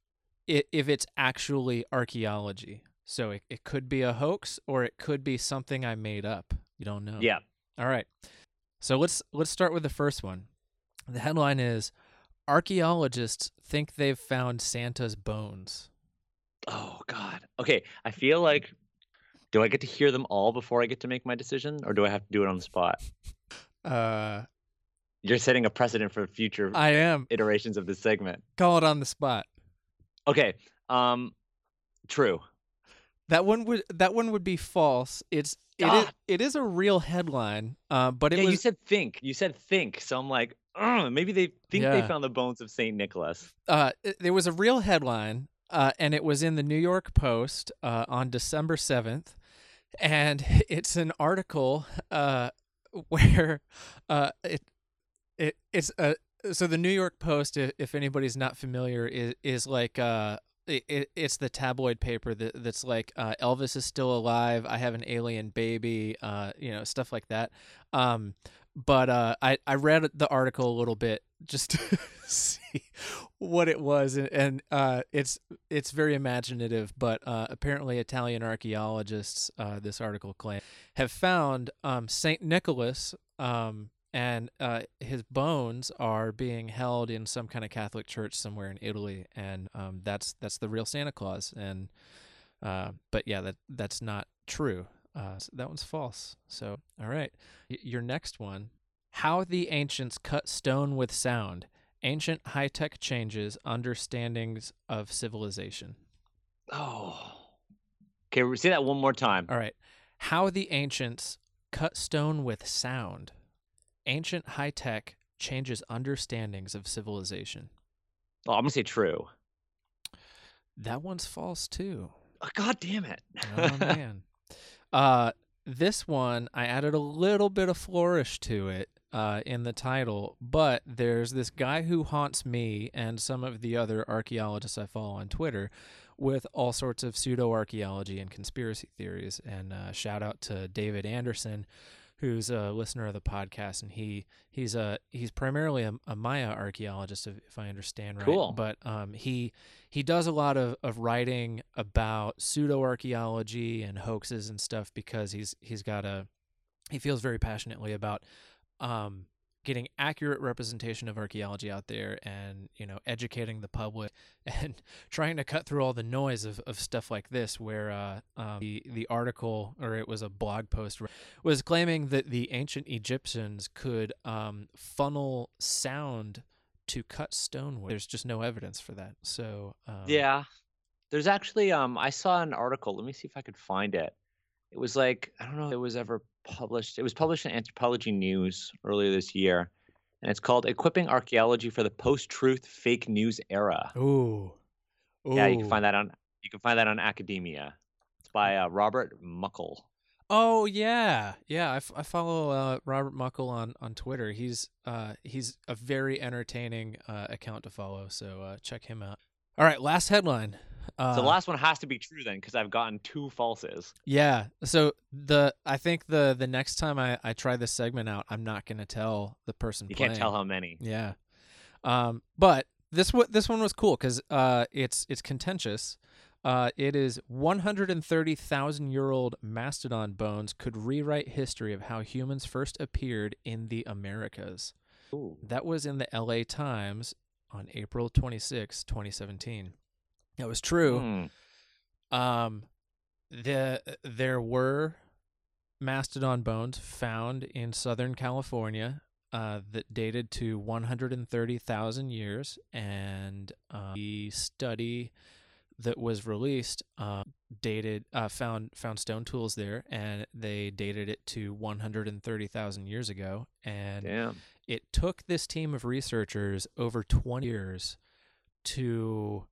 i if it's actually archaeology, so it, it could be a hoax or it could be something I made up. You don't know. Yeah. All right. So let's let's start with the first one. The headline is archaeologists think they've found Santa's bones. Oh God. Okay. I feel like. Do I get to hear them all before I get to make my decision, or do I have to do it on the spot? Uh, You're setting a precedent for future I am. iterations of this segment. Call it on the spot. Okay. Um. True. That one would that one would be false. It's it is, Ah. it is a real headline, uh, but it yeah, you said think. You said think. So I'm like, "Ugh, maybe they think they found the bones of Saint Nicholas. uh, there was a real headline, uh, and it was in the New York Post uh, on December seventh, and (laughs) it's an article uh, (laughs) where uh, it it it's uh, so the New York Post, if, anybody's not familiar, is is like uh. It, it's the tabloid paper that, that's like uh, Elvis is still alive. I have an alien baby, uh, you know, stuff like that. Um, but uh, I I read the article a little bit just (laughs) to see what it was, and, and uh, it's it's very imaginative. But uh, apparently, Italian archaeologists, uh, this article claims, have found um, Saint Nicholas. Um, and uh, his bones are being held in some kind of Catholic church somewhere in Italy, and um, that's that's the real Santa Claus. And uh, but yeah, that that's not true. Uh, so that one's false. So all right, y- your next one: How the ancients cut stone with sound. Ancient high tech changes understandings of civilization. Oh. Okay, re- say that one more time. All right, how the ancients cut stone with sound. Ancient high tech changes understandings of civilization. Oh, I'm gonna say true. That one's false too. Oh, God damn it. Oh man. (laughs) Uh this one I added a little bit of flourish to it uh in the title, but there's this guy who haunts me and some of the other archaeologists I follow on Twitter with all sorts of pseudo archaeology and conspiracy theories. And uh, shout out to David Anderson, who's a listener of the podcast, and he he's a he's primarily a, a Maya archaeologist, if, if I understand right. Cool. But um, he he does a lot of, of writing about pseudo archaeology and hoaxes and stuff because he's he's got a he feels very passionately about um, getting accurate representation of archaeology out there and you know educating the public (laughs) and trying to cut through all the noise of, of stuff like this where uh, um, the, the article or it was a blog post was claiming that the ancient egyptians could um, funnel sound to cut stone wood there's just no evidence for that so um, Yeah. There's actually um I saw an article. Let me see if I could find it. It was like I don't know if it was ever published. It was published in Anthropology News earlier this year. And it's called Equipping Archaeology for the Post-Truth Fake News Era. ooh, Yeah, you can find that on you can find that on Academia. It's by uh, Robert Muckle. Oh yeah, yeah. I, f- I follow uh, Robert Muckle on, on Twitter. He's uh he's a very entertaining uh, account to follow. So uh, check him out. All right, last headline. Uh, So the last one has to be true then, because I've gotten two falses. yeah. So the I think the the next time I I try this segment out, I'm not gonna tell the person. You playing. can't tell how many. Yeah. Um, but this wa- this one was cool because uh, it's it's contentious. Uh, it is 130,000 year old mastodon bones could rewrite history of how humans first appeared in the Americas. Ooh. That was in the LA Times on April 26, 2017. That was true. Hmm. Um, the there were mastodon bones found in Southern California uh, that dated to 130,000 years, and uh, the study that was released uh, dated uh, found found stone tools there, and they dated it to 130,000 years ago, and Damn. it took this team of researchers over 20 years to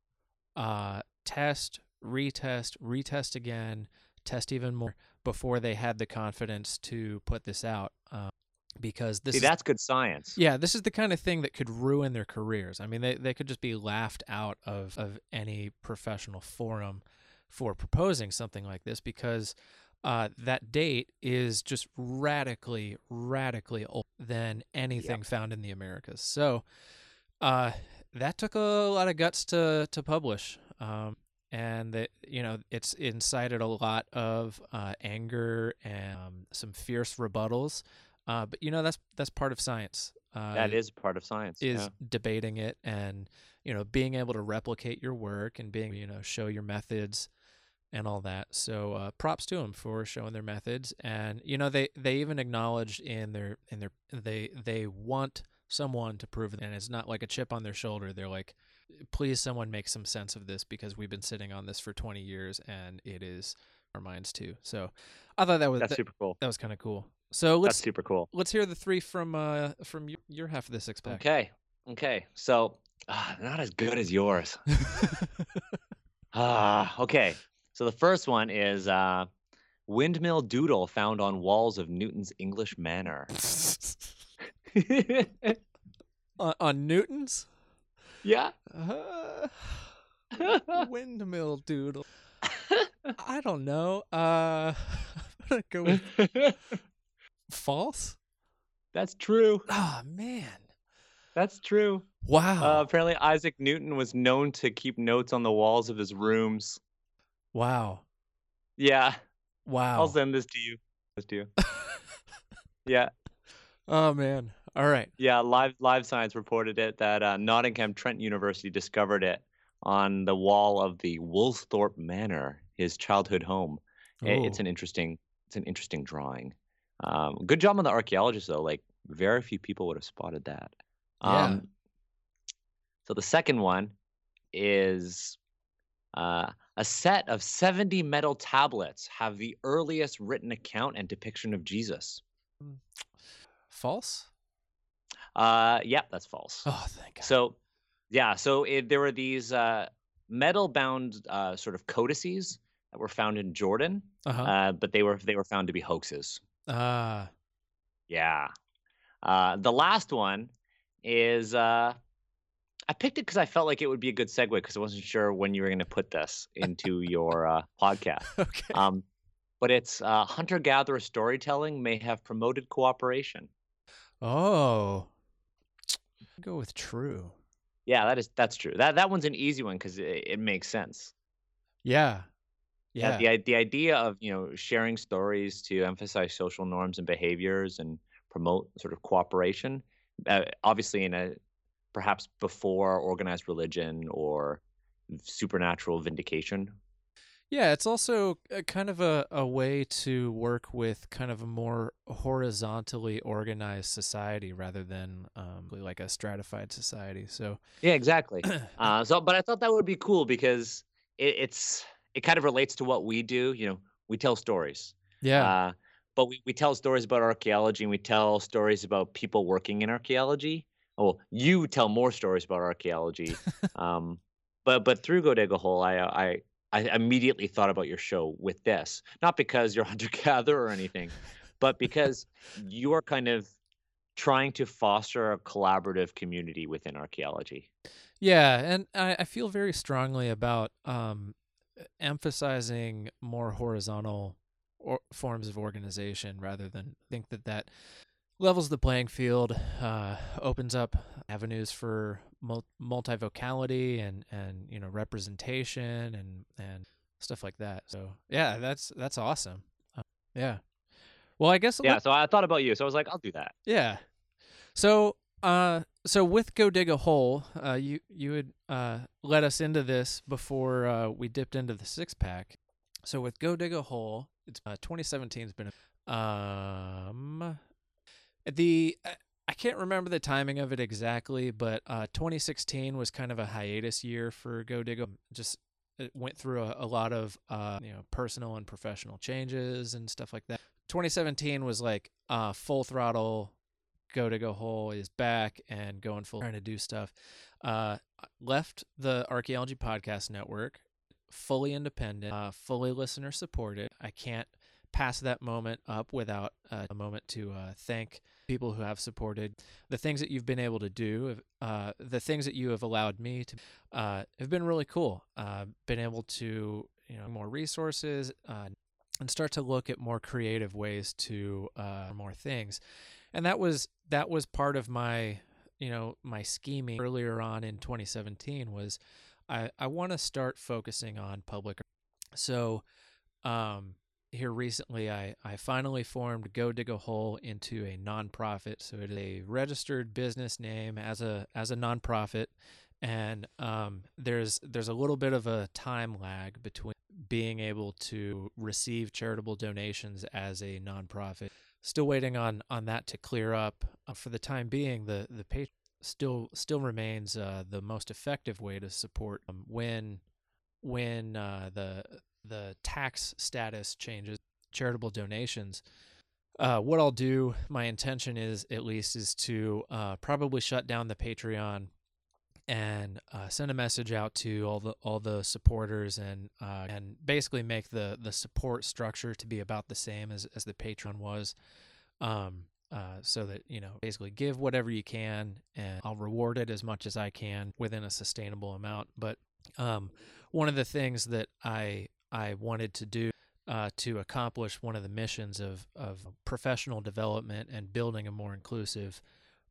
uh, test, retest, retest again, test even more before they had the confidence to put this out. Um, because this See, is, that's good science. yeah, this is the kind of thing that could ruin their careers. I mean, they, they could just be laughed out of, of any professional forum for proposing something like this because uh, that date is just radically, radically older than anything found in the Americas. So uh, that took a lot of guts to, to publish. Um, and that you know it's incited a lot of uh, anger and um, some fierce rebuttals uh, but you know that's that's part of science. Uh, that is part of science. is yeah. debating it and you know being able to replicate your work and being you know show your methods and all that. So uh, props to them for showing their methods and you know they they even acknowledged in their in their they they want someone to prove it and it's not like a chip on their shoulder. They're like please someone make some sense of this because we've been sitting on this for 20 years and it is our minds too. So I thought that was That's that, super cool. that was kind of cool. So That's let's super cool. let's hear the three from uh from your, your half of the six pack. Okay. Okay. So, ah, not as good as yours. (laughs) Ah, okay. So the first one is uh, windmill doodle found on walls of Newton's English Manor. (laughs) (laughs) on, on Newton's yeah. uh, (laughs) windmill doodle. I don't know. Uh, (laughs) I'm gonna go with false. That's true. Oh man. That's true. Wow. Uh, apparently, Isaac Newton was known to keep notes on the walls of his rooms. wow. Yeah, Wow. I'll send this to you. This to you. yeah, oh man. All right. yeah. Live Live Science reported it that uh, Nottingham Trent University discovered it on the wall of the Woolsthorpe Manor, his childhood home. I- It's an interesting. It's an interesting drawing. Um, good job on the archaeologists though. Like very few people would have spotted that. Yeah. Um, so the second one is uh, a set of 70 metal tablets have the earliest written account and depiction of Jesus. false. Uh, yep, that's false. Oh, thank God. So, yeah, so it, there were these uh, metal-bound uh, sort of codices that were found in Jordan, Uh-huh. uh, but they were they were found to be hoaxes. Ah. Yeah. Uh, the last one is uh, I picked it because I felt like it would be a good segue because I wasn't sure when you were going to put this into your uh, podcast. (laughs) okay. Um, but it's uh, hunter-gatherer storytelling may have promoted cooperation. oh. Go with true. Yeah, that is that's true. That that one's an easy one because it, it makes sense. Yeah. Yeah. Yeah. The the idea of you know sharing stories to emphasize social norms and behaviors and promote sort of cooperation, uh, obviously in a perhaps before organized religion or supernatural vindication. Yeah, it's also a kind of a, a way to work with kind of a more horizontally organized society rather than um, like a stratified society. So, Yeah, exactly. (clears throat) uh, so, but I thought that would be cool because it, it's it kind of relates to what we do. You know, we tell stories. yeah. Uh, but we, we tell stories about archaeology and we tell stories about people working in archaeology. Oh, you tell more stories about archaeology. (laughs) um, but but through Go Dig a Hole, I, I I immediately thought about your show with this, not because you're (laughs) hunter gatherer or anything, but because you are kind of trying to foster a collaborative community within archaeology. Yeah, and I, I feel very strongly about um, emphasizing more horizontal or forms of organization rather than think that that levels the playing field, uh, opens up avenues for mul- multivocality and and you know representation and and stuff like that. So yeah, that's that's awesome. Uh, yeah. Well, I guess Yeah, let- so I thought about you, so I was like, I'll do that. yeah. So, uh, so with Go Dig a Hole, uh, you you had uh, led us into this before uh, we dipped into the six pack. So with Go Dig a Hole, it's uh, 2017 has been a- um the I- I can't remember the timing of it exactly, but uh, 2016 was kind of a hiatus year for Go Dig. Just it went through a, a lot of uh, you know personal and professional changes and stuff like that. 2017 was like uh, full throttle. Go Dig a Hole is back and going full trying to do stuff. Uh, left the archaeology podcast network, fully independent, uh, fully listener supported. I can't pass that moment up without uh, a moment to uh, thank people who have supported the things that you've been able to do. Uh, the things that you have allowed me to uh, have been really cool. Uh, been able to you know more resources. Uh, and start to look at more creative ways to uh, more things and that was that was part of my you know my scheming earlier on in 2017 was i i want to start focusing on public so um here recently i i finally formed go dig a hole into a nonprofit so it is a registered business name as a as a nonprofit and um, there's there's a little bit of a time lag between being able to receive charitable donations as a nonprofit. Still waiting on on that to clear up. Uh, for the time being, the the pay still still remains uh, the most effective way to support um, when when uh, the the tax status changes. Charitable donations. Uh, what I'll do, my intention is at least, is to uh, probably shut down the Patreon and uh, send a message out to all the all the supporters and uh, and basically make the the support structure to be about the same as as the Patreon was, um, uh, so that you know basically give whatever you can and I'll reward it as much as I can within a sustainable amount. But um, one of the things that I I wanted to do uh, to accomplish one of the missions of of professional development and building a more inclusive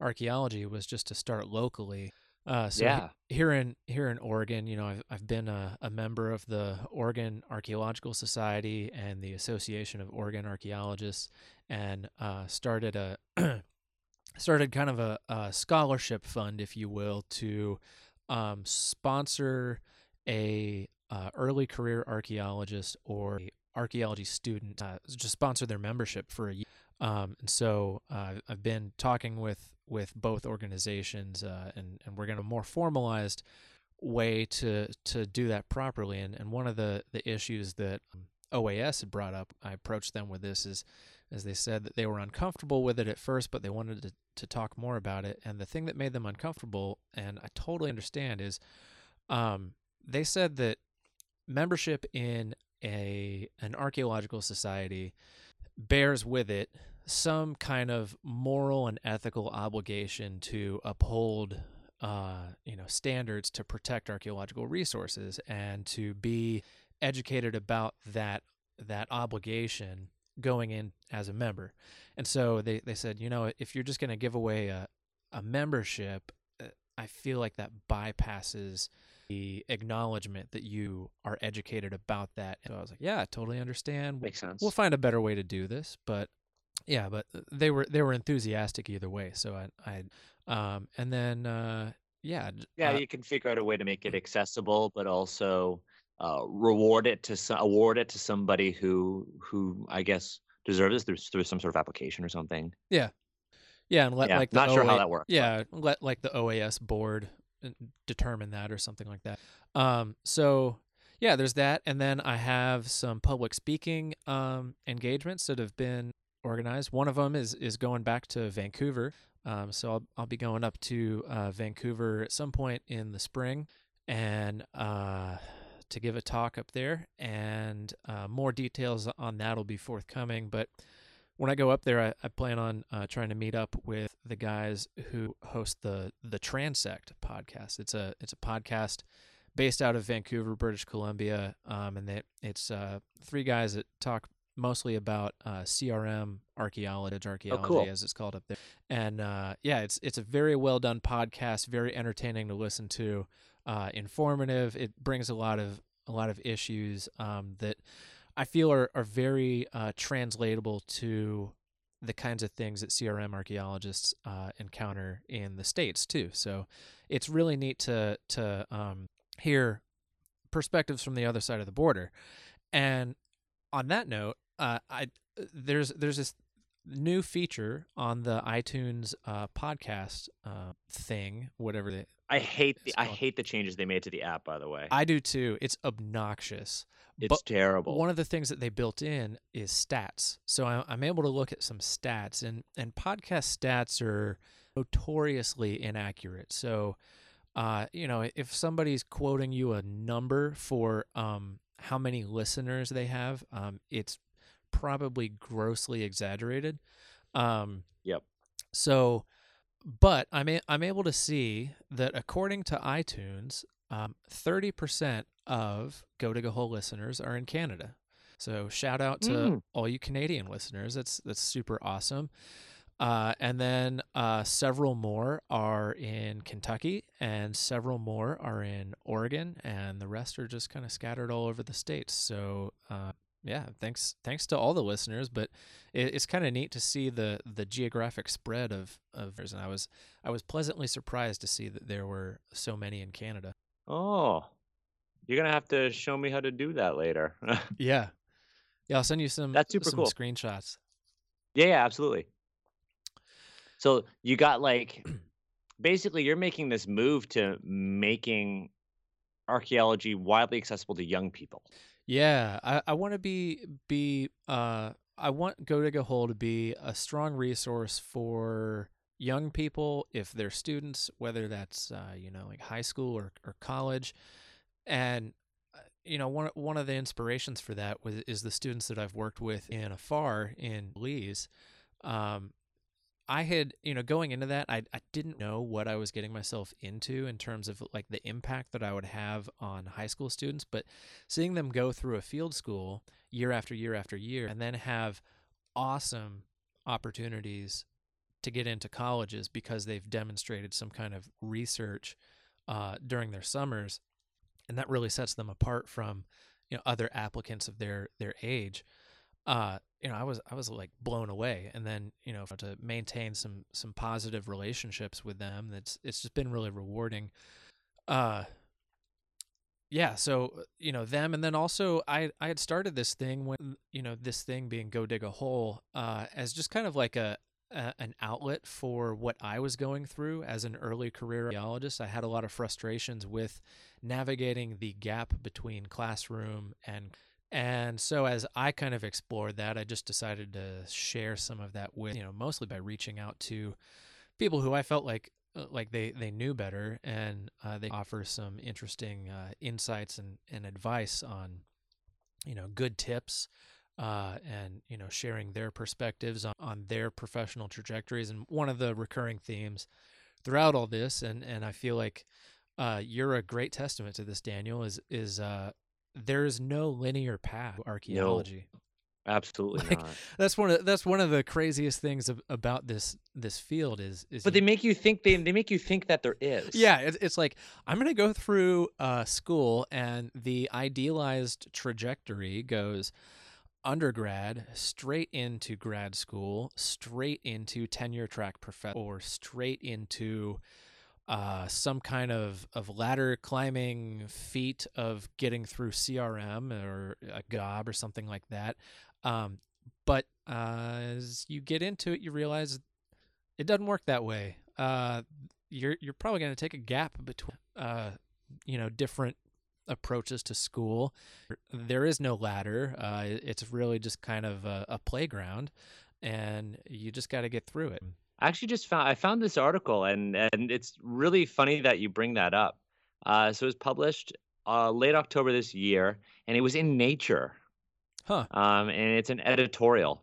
archaeology was just to start locally. Uh, so Yeah. he- here in here in Oregon, you know, I've I've been a, a member of the Oregon Archaeological Society and the Association of Oregon Archaeologists, and uh, started a (clears throat) started kind of a, a scholarship fund, if you will, to um, sponsor a uh, early career archaeologist or archaeology student, uh, just sponsor their membership for a year. Um, and so uh, I've been talking with with both organizations, uh, and and we're going to more formalized way to to do that properly. And and one of the the issues that um, OAS had brought up, I approached them with this is as they said that they were uncomfortable with it at first, but they wanted to, to talk more about it. And the thing that made them uncomfortable, and I totally understand, is um, they said that membership in a an archaeological society bears with it some kind of moral and ethical obligation to uphold uh, you know standards to protect archaeological resources and to be educated about that that obligation going in as a member. And so they, they said, you know, if you're just going to give away a, a membership, uh, I feel like that bypasses the acknowledgement that you are educated about that. And so I was like, yeah, I totally understand. Makes sense. We'll find a better way to do this, but yeah, but they were they were enthusiastic either way. So I I um and then uh yeah yeah, uh, you can figure out a way to make it accessible, but also uh, reward it to some, award it to somebody who who I guess deserves this through, through some sort of application or something. yeah yeah, and let Yeah, like the not sure how that works, but- Yeah, let like the OAS board uh, determine that or something like that. Um so yeah, there's that and then I have some public speaking um engagements that have been organized. One of them is is going back to Vancouver. Um so I'll I'll be going up to uh Vancouver at some point in the spring and uh to give a talk up there and uh, more details on that will be forthcoming but when I go up there, I, I plan on uh, trying to meet up with the guys who host the the Transect podcast. It's a it's a podcast based out of Vancouver, British Columbia, um, and that it's uh, three guys that talk mostly about uh, CRM archaeology, archaeology cool. as it's called up there. And uh, yeah, it's it's a very well done podcast, very entertaining to listen to, uh, informative. It brings a lot of a lot of issues um, that I feel are are very uh, translatable to the kinds of things that CRM archaeologists uh, encounter in the states too. So it's really neat to to um, hear perspectives from the other side of the border. And on that note, uh, I there's there's this new feature on the iTunes uh, podcast uh, thing, whatever they, I hate the I hate the changes they made to the app. By the way, I do too. It's obnoxious. it's but terrible. One of the things that they built in is stats. So I, I'm able to look at some stats, and and podcast stats are notoriously inaccurate. So, uh, you know, if somebody's quoting you a number for um how many listeners they have, um, it's probably grossly exaggerated. Um, Yep. So, but I'm a, I'm able to see that according to iTunes, um, 30% of Go Dig a Hole listeners are in Canada. So shout out to Mm. all you Canadian listeners. That's that's super awesome. Uh, and then uh, several more are in Kentucky, and several more are in Oregon, and the rest are just kind of scattered all over the states. So uh, yeah, thanks thanks to all the listeners. But it, it's kind of neat to see the the geographic spread of of. And I was I was pleasantly surprised to see that there were so many in Canada. oh, you're gonna have to show me how to do that later. (laughs) Yeah, yeah. I'll send you some That's super some cool. screenshots. Yeah, yeah, absolutely. So you got like (clears throat) basically you're making this move to making archaeology widely accessible to young people. Yeah, I, I want to be be uh I want Go Dig a Hole to be a strong resource for young people if they're students, whether that's uh, you know like high school or, or college, and uh, you know one one of the inspirations for that was is the students that I've worked with in Afar in Belize. Um, I had, you know, going into that, I, I didn't know what I was getting myself into in terms of like the impact that I would have on high school students. But seeing them go through a field school year after year after year and then have awesome opportunities to get into colleges because they've demonstrated some kind of research uh, during their summers, and that really sets them apart from you know other applicants of their their age uh you know i was i was like blown away and then you know to maintain some some positive relationships with them that's it's just been really rewarding. Uh yeah so you know them and then also i i had started this thing when you know this thing being go dig a hole uh as just kind of like a, a an outlet for what i was going through as an early career archaeologist. I had a lot of frustrations with navigating the gap between classroom and and so as I kind of explored that, I just decided to share some of that with, you know, mostly by reaching out to people who I felt like uh, like they they knew better and uh, they offer some interesting uh, insights and, and advice on you know good tips uh, and you know sharing their perspectives on, on their professional trajectories and one of the recurring themes throughout all this. And and I feel like uh, you're a great testament to this Daniel is is uh, there's no linear path to archaeology. No, absolutely like, not. That's one of that's one of the craziest things of, about this this field is is But they make you think they they make you think that there is. yeah, it's, it's like I'm going to go through uh, school, and the idealized trajectory goes undergrad straight into grad school, straight into tenure track professor, or straight into uh, some kind of, of ladder climbing feat of getting through CRM or a gob or something like that. Um, but uh, as you get into it, you realize it doesn't work that way. Uh, you're you're probably going to take a gap between uh, you know different approaches to school. There is no ladder. Uh, it's really just kind of a, a playground, and you just got to get through it. I actually just found I found this article and and it's really funny that you bring that up. Uh, so it was published uh, late October this year, and it was in Nature. Huh. Um, and it's an editorial,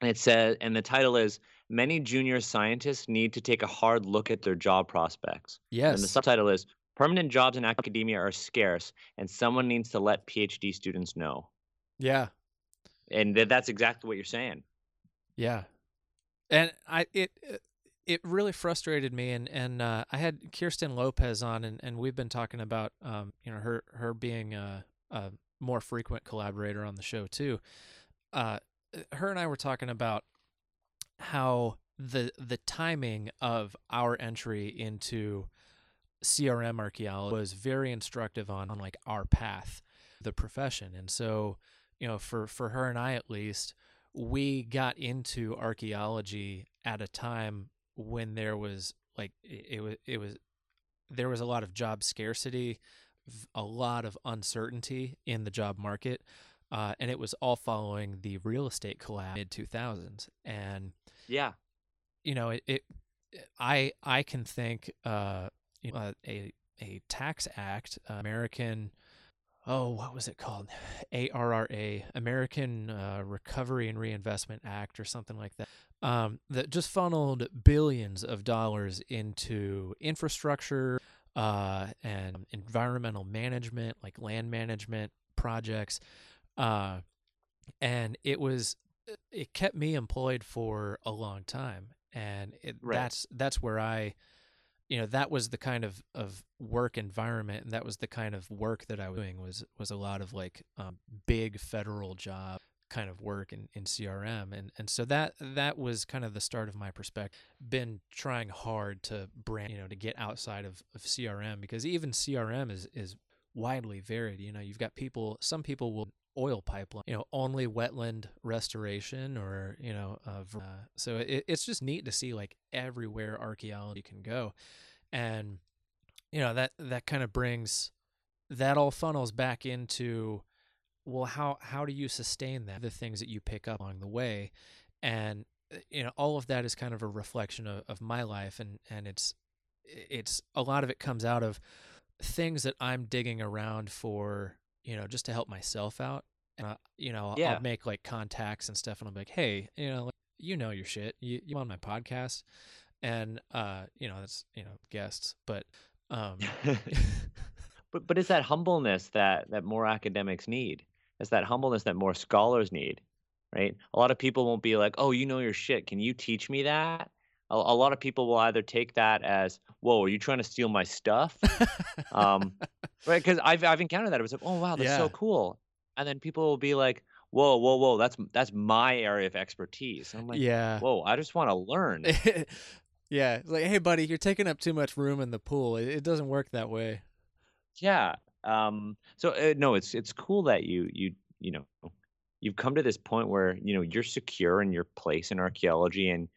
and it says, and the title is "Many Junior Scientists Need to Take a Hard Look at Their Job Prospects." Yes. And the subtitle is "Permanent Jobs in Academia Are Scarce, and Someone Needs to Let PhD Students Know." yeah. And th- that's exactly what you're saying. Yeah, and I it it really frustrated me, and and uh, I had Kirsten Lopez on, and, and we've been talking about um you know her her being a, a more frequent collaborator on the show too. Uh, her and I were talking about how the the timing of our entry into CRM archaeology was very instructive on, on like our path, the profession, and so you know for for her and I at least we got into archaeology at a time when there was like it, it was it was there was a lot of job scarcity, a lot of uncertainty in the job market, uh, and it was all following the real estate collapse mid two thousands. And Yeah. you know it, it I I can think uh, you know, a a tax act, uh, American oh, what was it called? ARRA, American uh, Recovery and Reinvestment Act, or something like that, um, that just funneled billions of dollars into infrastructure uh, and environmental management, like land management projects. Uh, and it was, it kept me employed for a long time. And it, Right. that's that's where I you know that was the kind of of work environment and that was the kind of work that I was doing was was a lot of like um, big federal job kind of work in, in CRM and and so that that was kind of the start of my perspective been trying hard to brand you know to get outside of, of CRM because even CRM is is widely varied you know you've got people some people will oil pipeline you know only wetland restoration or you know of uh, so it, it's just neat to see like everywhere archaeology can go. And you know that that kind of brings that all funnels back into well how how do you sustain that the things that you pick up along the way? And uh, you know all of that is kind of a reflection of, of my life and and it's it's a lot of it comes out of things that i'm digging around for you know just to help myself out and uh, you know Yeah. i'll make like contacts and stuff and i'll be like hey you know you know your shit. You you on my podcast, and uh, you know that's you know guests, but (laughs) um, (laughs) but but it's that humbleness that that more academics need. It's that humbleness that more scholars need, right? A lot of people won't be like, "Oh, you know your shit. Can you teach me that?" A, a lot of people will either take that as, "Whoa, are you trying to steal my stuff?" um, (laughs) right? Because I've I've encountered that. It was like, "Oh wow, that's Yeah. so cool," and then people will be like, "Whoa, whoa, whoa, that's that's my area of expertise." And I'm like, yeah, "Whoa, I just want to learn." (laughs) yeah. It's like, hey, buddy, you're taking up too much room in the pool. It, it doesn't work that way. Yeah. Um, so uh, no, it's it's cool that you you you know you've come to this point where you know you're secure in your place in archaeology and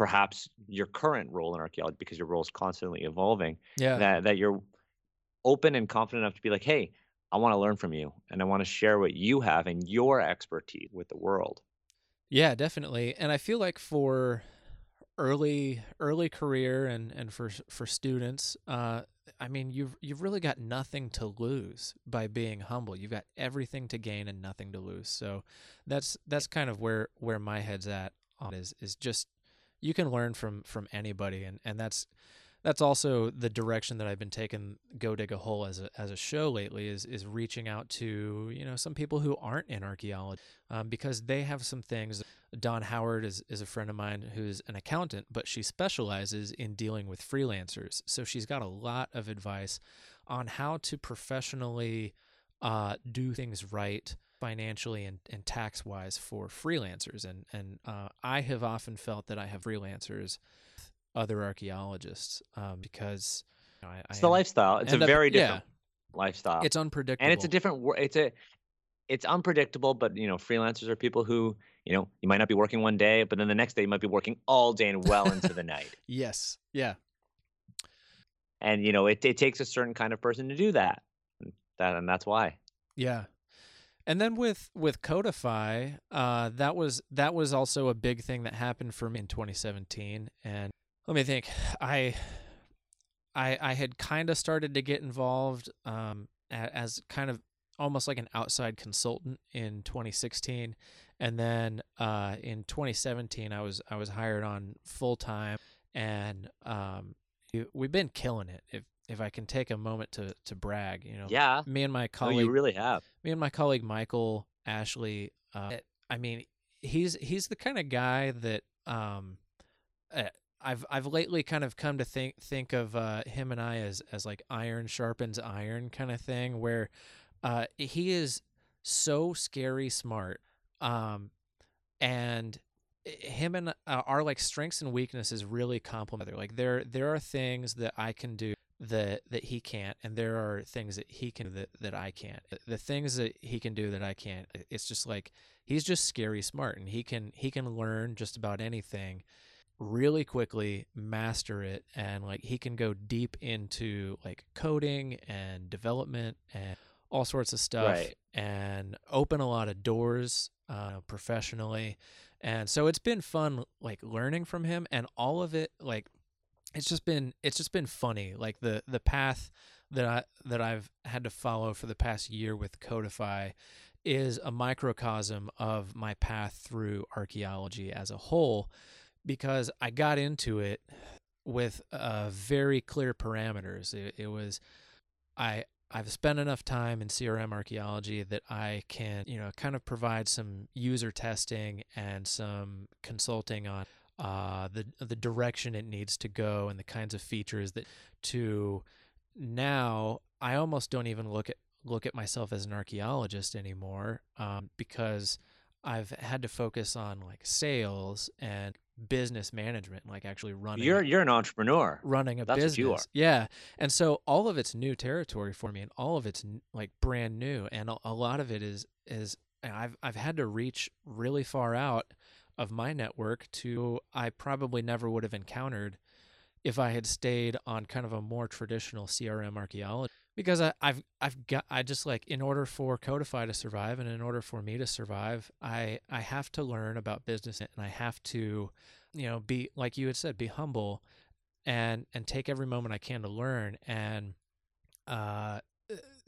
perhaps your current role in archaeology because your role is constantly evolving. Yeah, That that you're open and confident enough to be like, hey, I want to learn from you and I want to share what you have and your expertise with the world. yeah, definitely. And I feel like for early early career and and for for students, uh, I mean, you've you've really got nothing to lose by being humble. You've got everything to gain and nothing to lose. So that's that's kind of where where my head's at on is is just you can learn from from anybody and and that's that's also the direction that I've been taking Go Dig a Hole as a as a show lately is is reaching out to you know some people who aren't in archaeology um, because they have some things. Dawn Howard is is a friend of mine who's an accountant, but she specializes in dealing with freelancers. So she's got a lot of advice on how to professionally uh, do things right financially and, and tax wise for freelancers. And and uh, I have often felt that I have freelancers other archaeologists um, because you know, I, It's I the am- lifestyle. It's a up- very yeah, different lifestyle. it's unpredictable and it's a different it's a it's unpredictable but you know freelancers are people who you know you might not be working one day but then the next day you might be working all day and well into the night. (laughs) Yes. Yeah. And you know it, it takes a certain kind of person to do that. That and that's why. Yeah. And then with with Codifi, uh, that was that was also a big thing that happened for me in 2017. And let me think, I I I had kind of started to get involved um, as kind of almost like an outside consultant in 2016, and then uh, in 2017 I was I was hired on full time, and um, we've been killing it. If if I can take a moment to to brag, you know, yeah me and my no, colleague you really have me and my colleague Michael Ashley. Uh, I mean, he's he's the kind of guy that um, uh, I've I've lately kind of come to think think of uh, him and I as as like iron sharpens iron kind of thing, where uh, he is so scary smart, um, and him and uh, our like strengths and weaknesses really complement. Like there there are things that I can do that that he can't and there are things that he can that, that I can't the things that he can do that I can't it's just like he's just scary smart and he can he can learn just about anything really quickly master it and like he can go deep into like coding and development and all sorts of stuff Right. and open a lot of doors uh, professionally and so it's been fun like learning from him and all of it like it's just been it's just been funny like the the path that I that I've had to follow for the past year with Codifi is a microcosm of my path through archaeology as a whole because I got into it with uh, very clear parameters. It, it was I I've spent enough time in CRM archaeology that I can, you know, kind of provide some user testing and some consulting on uh, the the direction it needs to go and the kinds of features that to now I almost don't even look at look at myself as an archaeologist anymore um, because I've had to focus on like sales and business management, like actually running you're you're an entrepreneur running a That's what business. you are. Yeah. And so all of it's new territory for me and all of it's like brand new and a, a lot of it is is I've I've had to reach really far out of my network to I probably never would have encountered if I had stayed on kind of a more traditional CRM archaeology. Because I, I've I've got I just like in order for Codifi to survive and in order for me to survive, I I have to learn about business and I have to, you know, be like you had said, be humble and and take every moment I can to learn. And uh,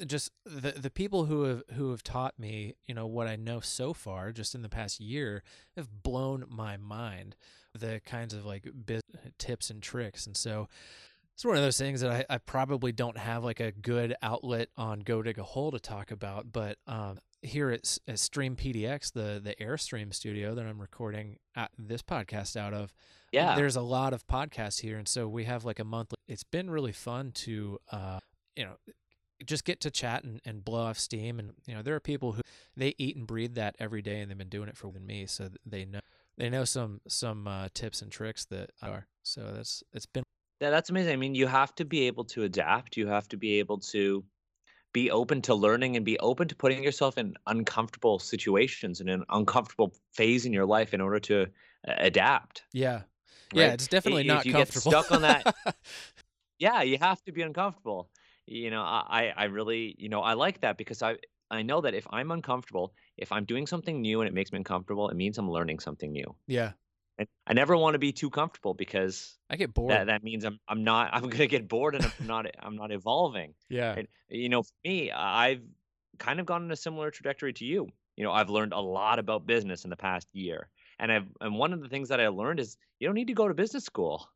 just the the people who have who have taught me, you know, what I know so far, just in the past year, have blown my mind. The kinds of like biz- tips and tricks, and so it's one of those things that I, I probably don't have like a good outlet on Go Dig a Hole to talk about, but um, here at, at Stream PDX, the the Airstream studio that I'm recording this podcast out of, yeah, there's a lot of podcasts here, and so we have like a monthly. It's been really fun to, uh, you know, just get to chat and, and blow off steam, and you know, there are people who they eat and breathe that every day, and they've been doing it for than me, so they know they know some some uh, tips and tricks that are. So that's it's been. Yeah, that's amazing. I mean, you have to be able to adapt. You have to be able to be open to learning and be open to putting yourself in uncomfortable situations and an uncomfortable phase in your life in order to uh, adapt. Yeah. Right? Yeah, it's definitely if not you comfortable. get stuck on that. (laughs) yeah, you have to be uncomfortable. You know, I I really, you know, I like that because I I know that if I'm uncomfortable, if I'm doing something new and it makes me uncomfortable, it means I'm learning something new. Yeah. And I never want to be too comfortable because I get bored. That, that means I'm I'm not (laughs) I'm gonna get bored and I'm not I'm not evolving. Yeah. And, you know, for me, I've kind of gone in a similar trajectory to you. You know, I've learned a lot about business in the past year. And I've and one of the things that I learned is you don't need to go to business school.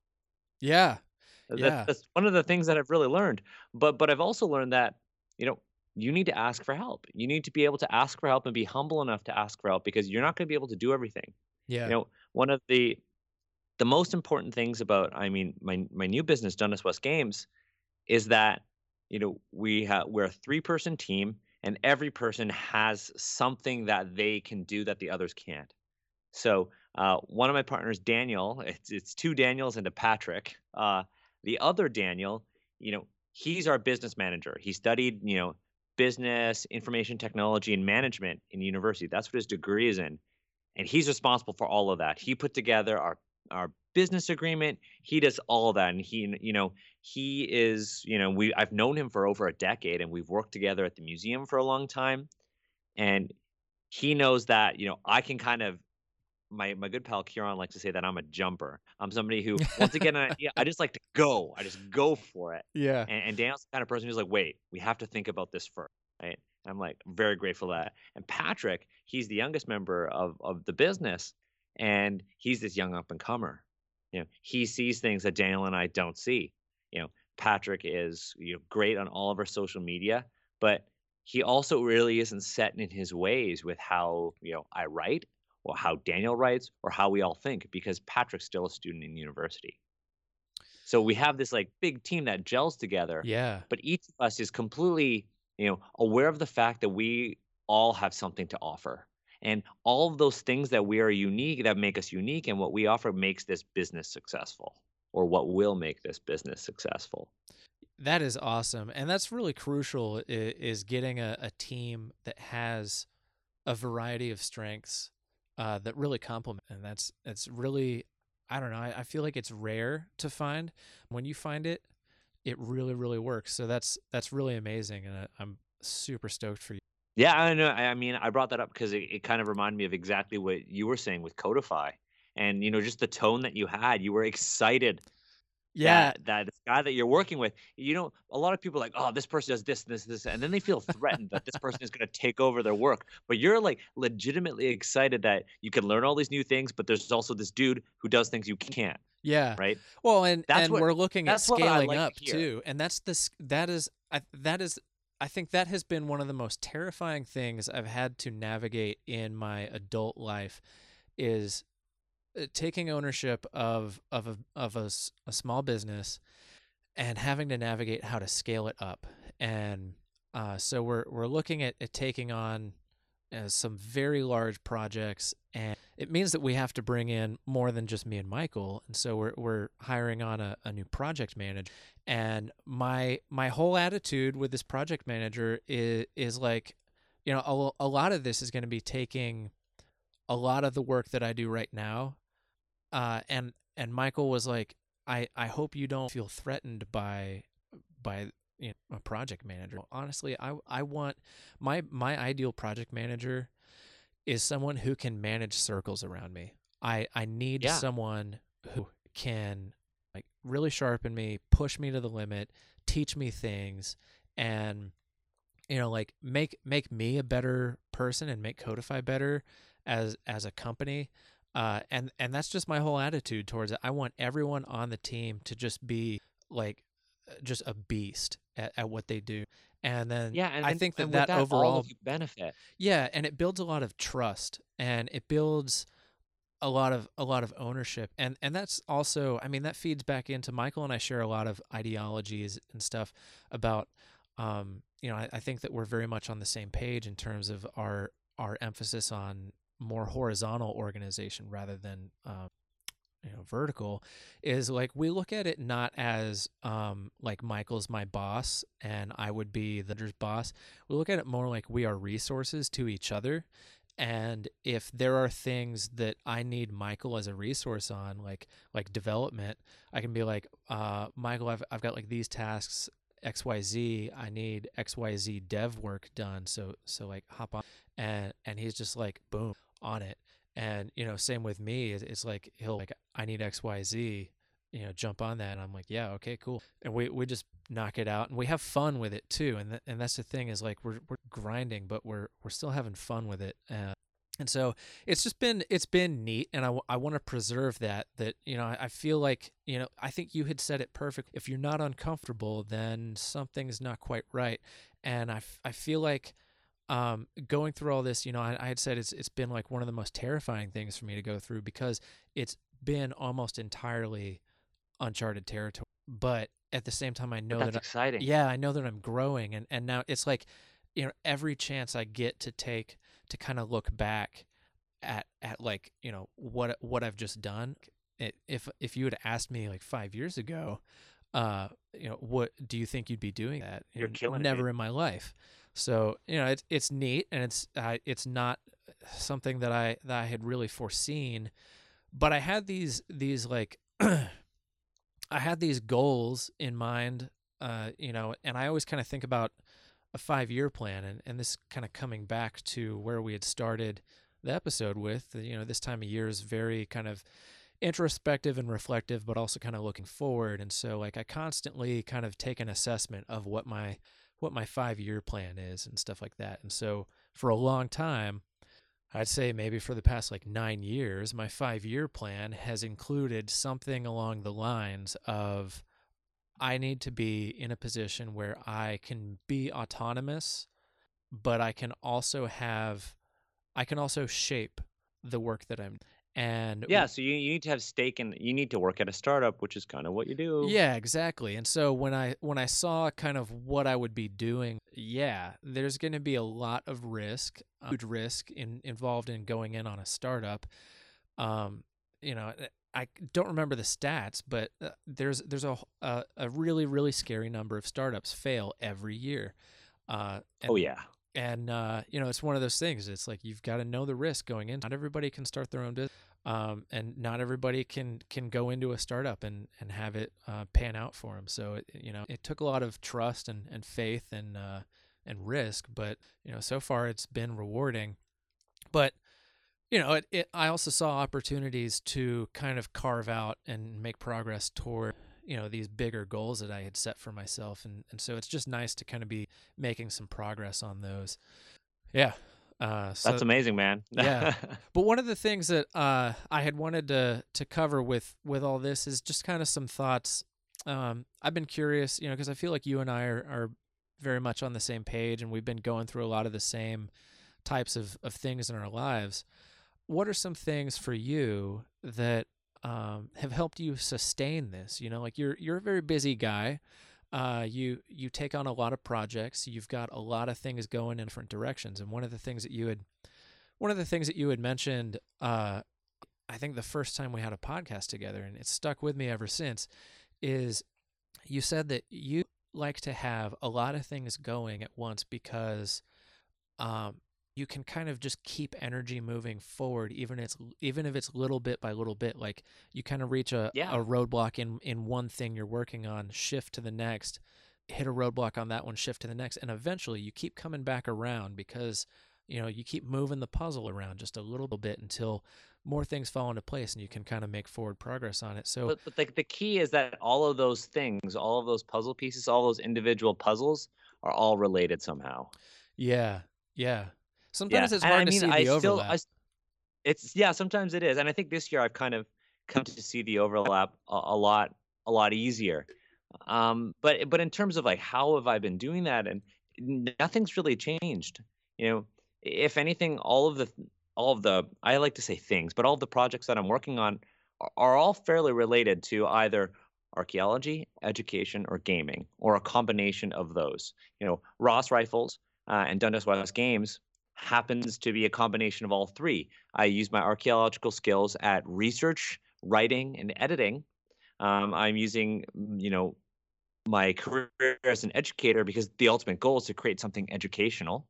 Yeah. That, yeah. That's one of the things that I've really learned. But but I've also learned that, you know, you need to ask for help. You need to be able to ask for help and be humble enough to ask for help because you're not going to be able to do everything. Yeah. You know, one of the the most important things about I mean my my new business Dundas West Games is that you know we have we're a three person team and every person has something that they can do that the others can't. So uh, one of my partners, Daniel, it's it's two Daniels and a Patrick. Uh, the other Daniel, you know, he's our business manager. He studied, you know, business, information technology, and management in university. That's what his degree is in, and he's responsible for all of that. He put together our our business agreement. He does all that, and he, you know, he is, you know, we I've known him for over a decade, and we've worked together at the museum for a long time, and he knows that, you know, I can kind of my my good pal Kieran likes to say that I'm a jumper. I'm somebody who once (laughs) again an idea, I just like to go. I just go for it. Yeah. And, and Daniel's the kind of person who's like, wait, we have to think about this first, right? And I'm like very grateful that. And Patrick, he's the youngest member of of the business, and he's this young up and comer. You know, he sees things that Daniel and I don't see. You know, Patrick is you know great on all of our social media, but he also really isn't set in his ways with how you know I write or how Daniel writes or how we all think because Patrick's still a student in university. So we have this like big team that gels together. Yeah. But each of us is completely, you know, aware of the fact that we all have something to offer. And all of those things that we are unique that make us unique and what we offer makes this business successful or what will make this business successful. That is awesome. And that's really crucial is getting a, a team that has a variety of strengths uh, that really complement. And that's it's really I don't know. I, I feel like it's rare to find. When you find it, it really really works. So that's that's really amazing, and I, am super stoked for you. Yeah, I know. I mean, I brought that up because it, it kind of reminded me of exactly what you were saying with Codifi, and you know, just the tone that you had. You were excited yeah. that, that this guy that you're working with you know a lot of people are like oh this person does this and this this and then they feel threatened that this person is going to take over their work. But you're like legitimately excited that you can learn all these new things but there's also this dude who does things you can't yeah. right? Well and that's and what, we're looking at scaling like up to too and that's this that is I, that is I think that has been one of the most terrifying things I've had to navigate in my adult life is taking ownership of of a, of a, a small business and having to navigate how to scale it up. And uh, so we're we're looking at, at taking on uh, some very large projects and it means that we have to bring in more than just me and Michael. And so we're we're hiring on a, a new project manager. And my my whole attitude with this project manager is is like you know a, a lot of this is going to be taking a lot of the work that I do right now uh, and and Michael was like, I I hope you don't feel threatened by by you know, a project manager. Honestly, I I want my my ideal project manager is someone who can manage circles around me. I I need yeah. someone who can like really sharpen me, push me to the limit, teach me things, and you know like make make me a better person and make Codifi better as as a company uh and and that's just my whole attitude towards it. I want everyone on the team to just be like uh, just a beast at, at what they do. And then Yeah, and i and, think that and that that, all overall of you benefit. yeah and it builds a lot of trust and it builds a lot of a lot of ownership. And and that's also i mean that feeds back into michael and i share a lot of ideologies and stuff about um you know i, I think that we're very much on the same page in terms of our our emphasis on more horizontal organization rather than um you know vertical is like we look at it not as um like michael's my boss and i would be the boss. We look at it more like we are resources to each other. And if there are things that i need michael as a resource on like like development i can be like uh michael i've, I've got like these tasks xyz i need xyz dev work done. So so like hop on and and he's just like boom on it. And you know same with me it's, like he'll like i need xyz you know jump on that and i'm like yeah okay cool. And we we just knock it out and we have fun with it too and th- and that's the thing is like we're we're grinding but we're we're still having fun with it uh, and so it's just been it's been neat and I, I want to preserve that that you know I, I feel like you know i think you had said it perfect if you're not uncomfortable then something's not quite right and i, I feel like um, going through all this you know I, I had said it's it's been like one of the most terrifying things for me to go through because it's been almost entirely uncharted territory but at the same time i know that I, exciting. yeah i know that i'm growing and and now it's like you know every chance i get to take to kind of look back at at like you know what what i've just done it, if if you had asked me like five years ago uh you know what do you think you'd be doing that You You're killing never dude. in my life so you know it's it's neat and it's uh, it's not something that i that i had really foreseen but i had these these like (clears throat) I had these goals in mind, uh, you know, and I always kind of think about a five year plan, and, and this kind of coming back to where we had started the episode with, you know, this time of year is very kind of introspective and reflective, but also kind of looking forward. And so, like, I constantly kind of take an assessment of what my what my five year plan is and stuff like that. And so, for a long time, I'd say maybe for the past like nine years, my five year plan has included something along the lines of I need to be in a position where I can be autonomous, but I can also have, I can also shape the work that I'm and Yeah, so you, you need to have stake in you need to work at a startup, which is kind of what you do. Yeah, exactly. And so when I when I saw kind of what I would be doing, yeah, there's going to be a lot of risk, huge risk in involved in going in on a startup. Um, you know, I don't remember the stats, but uh, there's there's a a, a really really scary number of startups fail every year. Uh, and, Oh yeah. and uh, you know it's one of those things. It's like you've got to know the risk going in. Not everybody can start their own business, um, and not everybody can can go into a startup and and have it uh, pan out for them. So it, you know it took a lot of trust and and faith and uh, and risk, but you know so far it's been rewarding. But you know it, it I also saw opportunities to kind of carve out and make progress toward you know these bigger goals that I had set for myself and and so it's just nice to kind of be making some progress on those. Yeah. Uh, so, That's amazing, man. (laughs) Yeah. but one of the things that uh, I had wanted to to cover with with all this is just kind of some thoughts. Um, I've been curious, you know, because I feel like you and I are, are very much on the same page, and we've been going through a lot of the same types of of things in our lives. What are some things for you that um, have helped you sustain this? You know, like you're you're a very busy guy. Uh, you you take on a lot of projects. You've got a lot of things going in different directions. And one of the things that you had, one of the things that you had mentioned, uh, I think the first time we had a podcast together, and it's stuck with me ever since, is you said that you like to have a lot of things going at once because um, you can kind of just keep energy moving forward, even it's even if it's little bit by little bit. Like you kind of reach a, Yeah. a roadblock in in one thing you're working on, shift to the next, hit a roadblock on that one, shift to the next, and eventually you keep coming back around because you know, you keep moving the puzzle around just a little bit until more things fall into place and you can kind of make forward progress on it. So, but, but the, the key is that all of those things, all of those puzzle pieces, all those individual puzzles are all related somehow. Yeah. Yeah. Sometimes yeah. it's hard and I mean, to see I the still, overlap. I, it's yeah, sometimes it is, and I think this year I've kind of come to see the overlap a, a lot, a lot easier. Um, but but in terms of like how have I been doing that, and nothing's really changed. You know, if anything, all of the all of the I like to say things, but all of the projects that I'm working on are, are all fairly related to either archaeology, education, or gaming, or a combination of those. You know, Ross Rifles uh, and Dundas West Games happens to be a combination of all three. I use my archaeological skills at research, writing, and editing. Um, I'm using, you know, my career as an educator because the ultimate goal is to create something educational.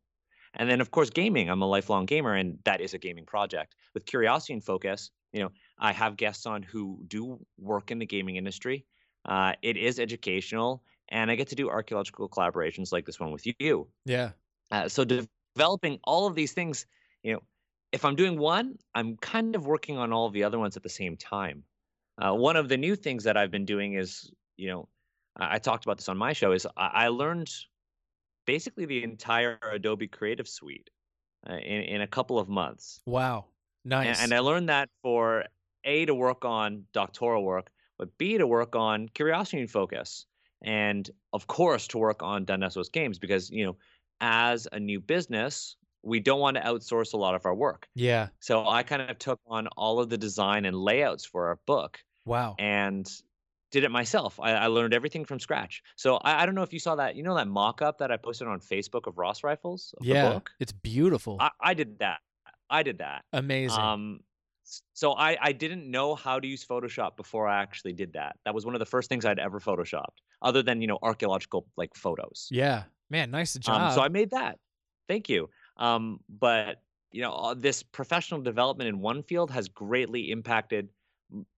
And then, of course, gaming. I'm a lifelong gamer, and that is a gaming project. With Curiosity and Focus, you know, I have guests on who do work in the gaming industry. Uh, it is educational, and I get to do archaeological collaborations like this one with you. yeah. Uh, so de- developing all of these things, you know, if I'm doing one, I'm kind of working on all of the other ones at the same time. Uh, one of the new things that I've been doing is, you know, I, I talked about this on my show, is I, I learned basically the entire Adobe Creative Suite uh, in in a couple of months, Wow. Nice. and, and I learned that for a to work on doctoral work, but b to work on Curiosity and Focus, and of course to work on West Games because you know, as a new business, we don't want to outsource a lot of our work. yeah. So I kind of took on all of the design and layouts for our book Wow. and did it myself. I, I learned everything from scratch. So I, I don't know if you saw that. You know that mock-up that I posted on Facebook of Ross Rifles of the yeah. book. It's beautiful. I, I did that. I did that. Amazing. Um, so I, I didn't know how to use Photoshop before I actually did that. That was one of the first things I'd ever photoshopped, other than you know archaeological like photos. yeah. Man, nice job. Um, so I made that. Thank you. Um, but you know, this professional development in one field has greatly impacted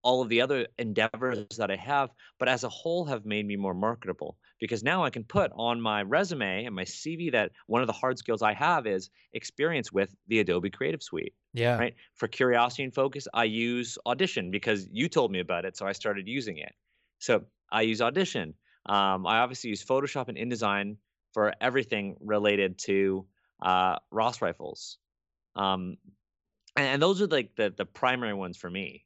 all of the other endeavors that I have, but as a whole have made me more marketable because now I can put on my resume and my CV that one of the hard skills I have is experience with the Adobe Creative Suite. yeah. Right. For curiosity and focus, I use Audition because you told me about it, so I started using it. So I use Audition. Um, I obviously use Photoshop and InDesign for everything related to uh, Ross rifles, um, and, and those are like the the primary ones for me.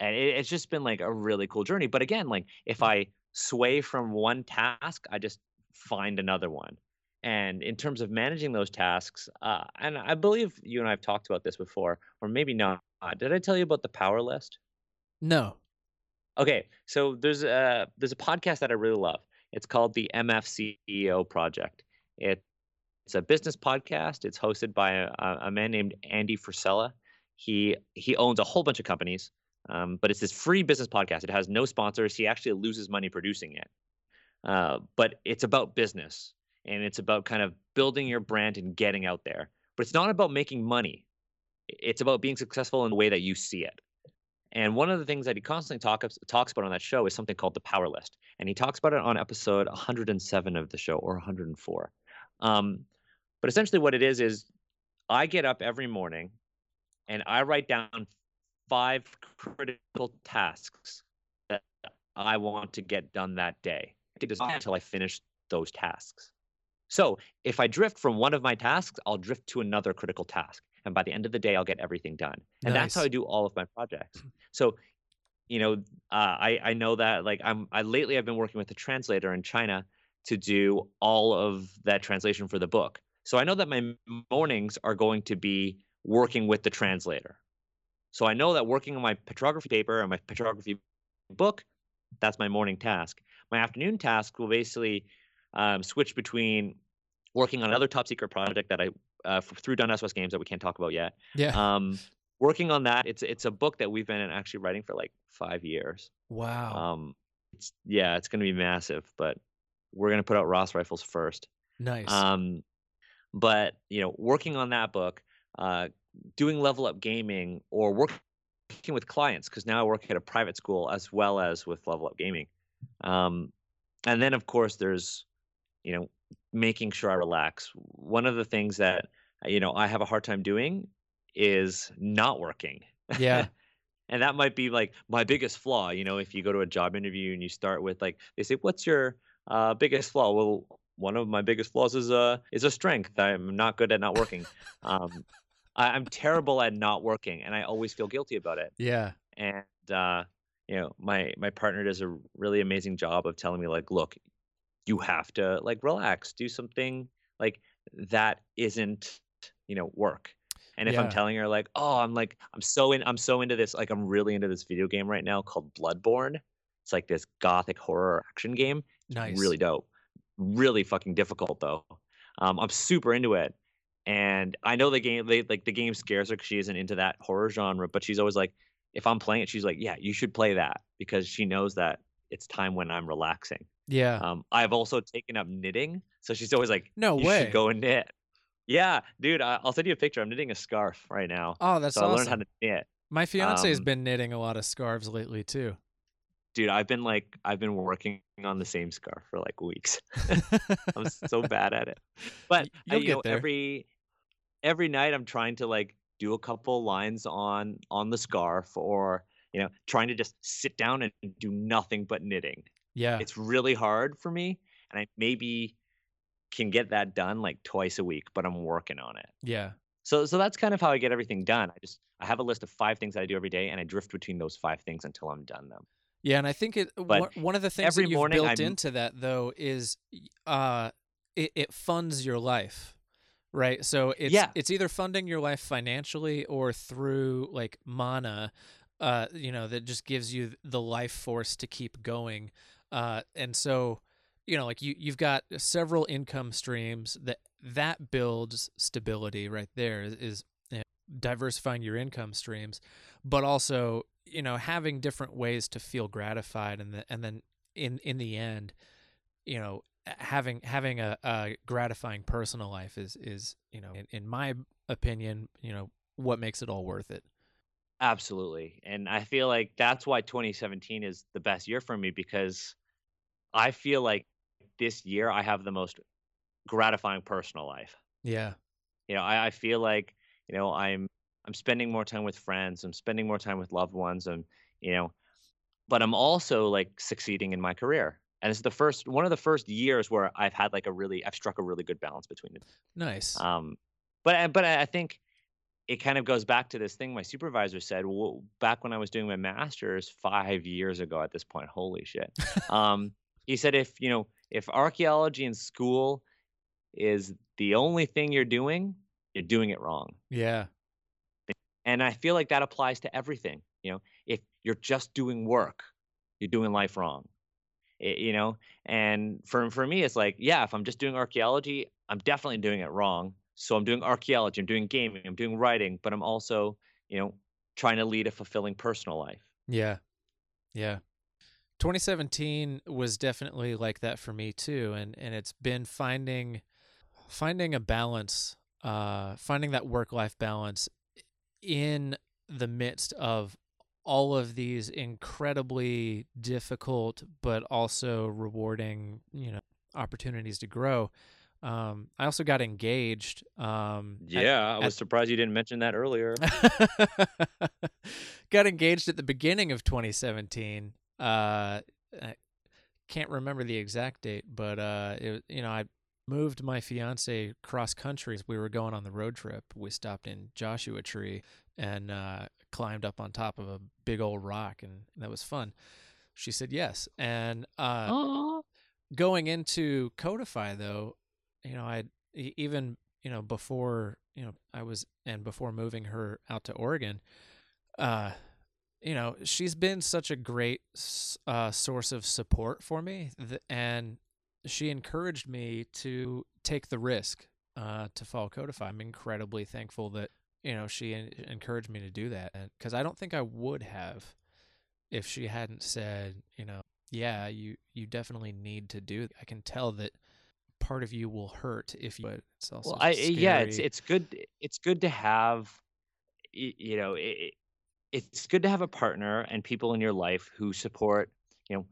And it, it's just been like a really cool journey. But again, like if I sway from one task, I just find another one. And in terms of managing those tasks, uh, and I believe you and I have talked about this before, or maybe not. Did I tell you about the power list? No. Okay, so there's a there's a podcast that I really love. It's called the MF CEO Project. It, it's a business podcast. It's hosted by a, a man named Andy Frisella. He he owns a whole bunch of companies, um, but it's this free business podcast. It has no sponsors. He actually loses money producing it, uh, but it's about business and it's about kind of building your brand and getting out there. But it's not about making money. It's about being successful in the way that you see it. And one of the things that he constantly talks talks about on that show is something called the power list, and he talks about it on episode 107 of the show or 104. Um, but essentially, what it is is I get up every morning and I write down five critical tasks that I want to get done that day. Until I finish those tasks. So if I drift from one of my tasks, I'll drift to another critical task. And by the end of the day, I'll get everything done. And that's how I do all of my projects. So, you know, uh, I, I know that like I'm I lately I've been working with a translator in China to do all of that translation for the book. So I know that my mornings are going to be working with the translator. So I know that working on my petrography paper and my petrography book, that's my morning task. My afternoon task will basically um, switch between working on another top secret project that I uh, through Dundas West Games that we can't talk about yet. Yeah. Um, working on that, it's it's a book that we've been actually writing for like five years. wow. Um, it's yeah, it's going to be massive, but we're going to put out Ross Rifles first. nice. Um, but you know, working on that book, uh, doing level up gaming, or working with clients because now I work at a private school as well as with level up gaming. Um, and then of course there's, you know, making sure I relax. One of the things that you know I have a hard time doing is not working. Yeah. (laughs) and that might be like my biggest flaw. You know, if you go to a job interview and you start with like they say, "What's your uh, biggest flaw?" Well, one of my biggest flaws is a is a strength. I'm not good at not working. um, I, I'm terrible at not working, and I always feel guilty about it. Yeah. And uh, you know, my my partner does a really amazing job of telling me like, look, you have to like relax, do something like that isn't you know work. And if I'm telling her like, oh, I'm like, I'm so in, I'm so into this, like, I'm really into this video game right now called Bloodborne. It's like this gothic horror action game. Nice. Really dope. Really fucking difficult though. Um, I'm super into it, and I know the game. They like the game scares her because she isn't into that horror genre. But she's always like, if I'm playing it, she's like, yeah, you should play that because she knows that it's time when I'm relaxing. Yeah. Um, I've also taken up knitting, so she's always like, no you way. should go and knit. Yeah, dude, I- I'll send you a picture. I'm knitting a scarf right now. Oh, that's so I learned how to knit. My fiance has um, been knitting a lot of scarves lately too. Dude, I've been like I've been working on the same scarf for like weeks. (laughs) I'm (laughs) so bad at it. But you'll you get know, there. every every night I'm trying to like do a couple lines on on the scarf or you know, trying to just sit down and do nothing but knitting. yeah. It's really hard for me and I maybe can get that done like twice a week, but I'm working on it. Yeah. So so that's kind of how I get everything done. I just I have a list of five things that I do every day, and I drift between those five things until I'm done them. Yeah, and I think it But one, of the things every that you've built I'm- into that though is uh it, it funds your life. Right? So it's Yeah. it's either funding your life financially or through like mana uh you know that just gives you the life force to keep going. Uh and so you know like you you've got several income streams that that builds stability right there is, is you know, diversifying your income streams but also you know having different ways to feel gratified and the, and then in in the end you know eh, having having a, a gratifying personal life is is you know in, in my opinion you know what makes it all worth it. Absolutely, and I feel like that's why 2017 is the best year for me because I feel like this year I have the most gratifying personal life. yeah You know, I, I feel like you know I'm I'm spending more time with friends. I'm spending more time with loved ones. and you know, but I'm also like succeeding in my career. And it's the first one of the first years where I've had like a really I've struck a really good balance between the nice Um, but I- but I I think it kind of goes back to this thing my supervisor said well, back when I was doing my master's five years ago. At this point, holy shit. (laughs) um, he said if you know if archaeology in school is the only thing you're doing, you're doing it wrong. yeah And I feel like that applies to everything. You know, if you're just doing work, you're doing life wrong. I- you know, and for for me, it's like, yeah, if I'm just doing archaeology, I'm definitely doing it wrong. So I'm doing archaeology, I'm doing gaming, I'm doing writing, but I'm also, you know, trying to lead a fulfilling personal life. Yeah. Yeah. 2017 was definitely like that for me too and and it's been finding finding a balance uh finding that work life balance in the midst of all of these incredibly difficult but also rewarding, you know, opportunities to grow. Um I also got engaged um at- Yeah, I was at- surprised you didn't mention that earlier. (laughs) got engaged at the beginning of 2017. Uh, I can't remember the exact date, but uh, it, you know, I moved my fiance cross country. We were going on the road trip. We stopped in Joshua Tree and uh, climbed up on top of a big old rock, and that was fun. She said yes, and uh, going into Codifi though, you know, I even you know before you know I was and before moving her out to Oregon, uh, you know, she's been such a great uh, source of support for me, th- and she encouraged me to take the risk uh, to follow Codifi. I'm incredibly thankful that you know she en- encouraged me to do that, because I don't think I would have if she hadn't said, you know, yeah, you you definitely need to do. I can tell that part of you will hurt if you. But it's also Well, I yeah, it's it's good. It's good to have, you know, it, it's good to have a partner and people in your life who support, you know,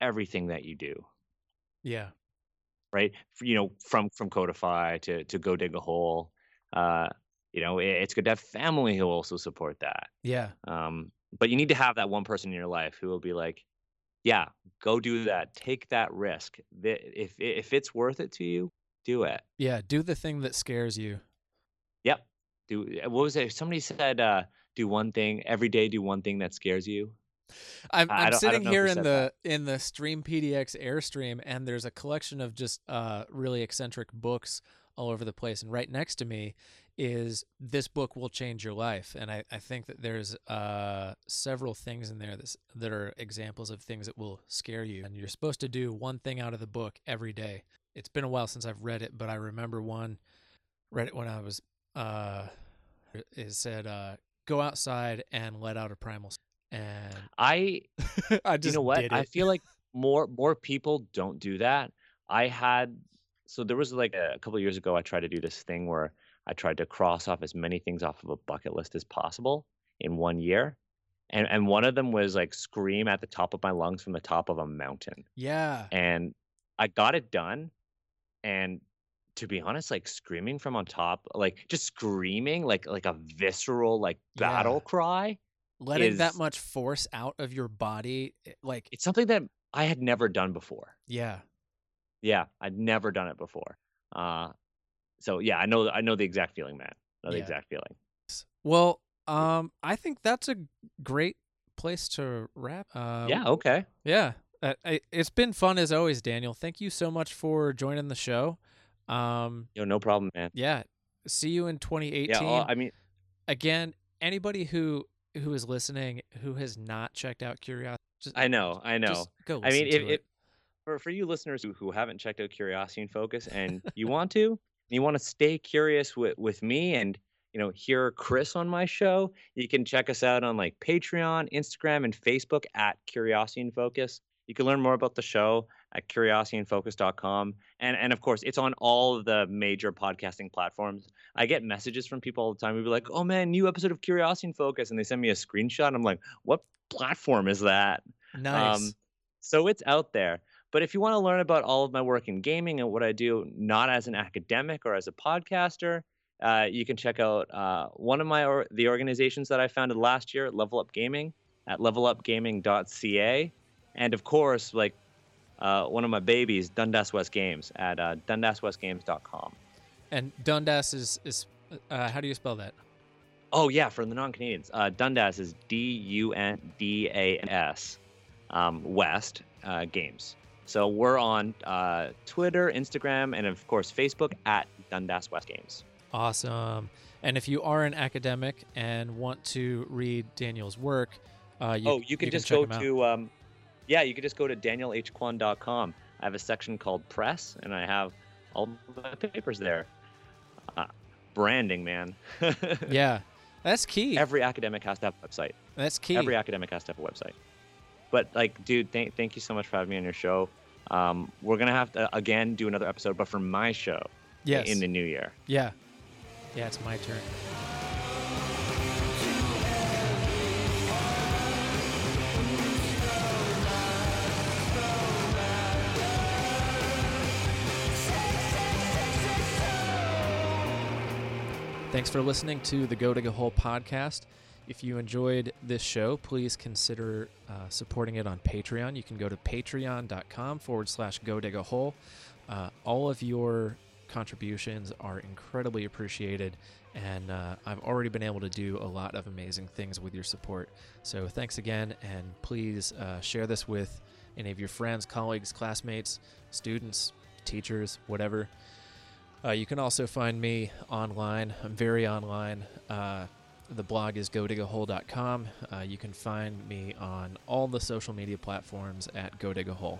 everything that you do. yeah, right? You know, from from Codifi to to go dig a hole. Uh, you know, it, it's good to have family who also support that. Yeah. Um, but you need to have that one person in your life who will be like, yeah, go do that. Take that risk. If if it's worth it to you, do it. Yeah, do the thing that scares you. Yep. Do what was it? Somebody said, uh, do one thing every day. Do one thing that scares you. I'm, I'm sitting here in the that. in the Stream PDX Airstream, and there's a collection of just uh, really eccentric books all over the place. And right next to me is this book will change your life, and I, I think that there's uh, several things in there that that are examples of things that will scare you. And you're supposed to do one thing out of the book every day. It's been a while since I've read it, but I remember one read it when I was uh, it said uh, go outside and let out a primal and I (laughs) I just you know what I feel like more more people don't do that. I had so there was like a, a couple years ago I tried to do this thing where I tried to cross off as many things off of a bucket list as possible in one year. And and one of them was like scream at the top of my lungs from the top of a mountain. Yeah. And I got it done and to be honest, like screaming from on top, like just screaming like like a visceral like battle yeah. cry letting is, that much force out of your body eh, like it's something that i had never done before. Yeah. Yeah i'd never done it before uh so yeah i know i know the exact feeling man know the exact feeling. Well um i think that's a great place to wrap uh, yeah okay. yeah uh, it's been fun as always daniel. Thank you so much for joining the show um yo no problem man yeah see you in 2018 yeah well, i mean again anybody who who is listening who has not checked out Curiosity, just, I know, I know. Go. I mean, if, if, for for you listeners who, who haven't checked out Curiosity and Focus and you want to, you want to stay curious with with me and you know hear Chris on my show, you can check us out on like Patreon, Instagram, and Facebook at Curiosity and Focus. You can learn more about the show at curiosityinfocus.com. And, and of course, it's on all of the major podcasting platforms. I get messages from people all the time who be like, oh man, new episode of Curiosity and Focus. And they send me a screenshot. I'm like, what platform is that? Nice. Um, so it's out there. But if you want to learn about all of my work in gaming and what I do, not as an academic or as a podcaster, uh, you can check out uh, one of my or the organizations that I founded last year, Level Up Gaming, at levelupgaming.ca. And of course, like uh, one of my babies, Dundas West Games, at uh, dundaswestgames.com. And Dundas is is uh, how do you spell that? Oh yeah, for the non-Canadians, uh, Dundas is D U N D A S um, West uh, Games. So we're on uh, Twitter, Instagram, and of course Facebook at Dundas West Games. Awesome. And if you are an academic and want to read Daniel's work, uh, you, oh, you can you just can go to um, yeah, you can just go to danielhquan.com. I have a section called press, and I have all my papers there. Uh, branding, man. (laughs) yeah, that's key. Every academic has to have a website. That's key. Every academic has to have a website. But like, dude, thank thank you so much for having me on your show. Um, we're gonna have to again do another episode, but for my show. Yes. In the new year. Yeah. Yeah, it's my turn. Thanks for listening to the Go Dig a Hole podcast. If you enjoyed this show, please consider uh, supporting it on Patreon. You can go to patreon.com forward slash go dig a hole. Uh, all of your contributions are incredibly appreciated, and uh, I've already been able to do a lot of amazing things with your support. So thanks again, and please uh, share this with any of your friends, colleagues, classmates, students, teachers, whatever. Uh, you can also find me online. I'm very online. Uh, the blog is godigahole.com. Uh, you can find me on all the social media platforms at godigahole.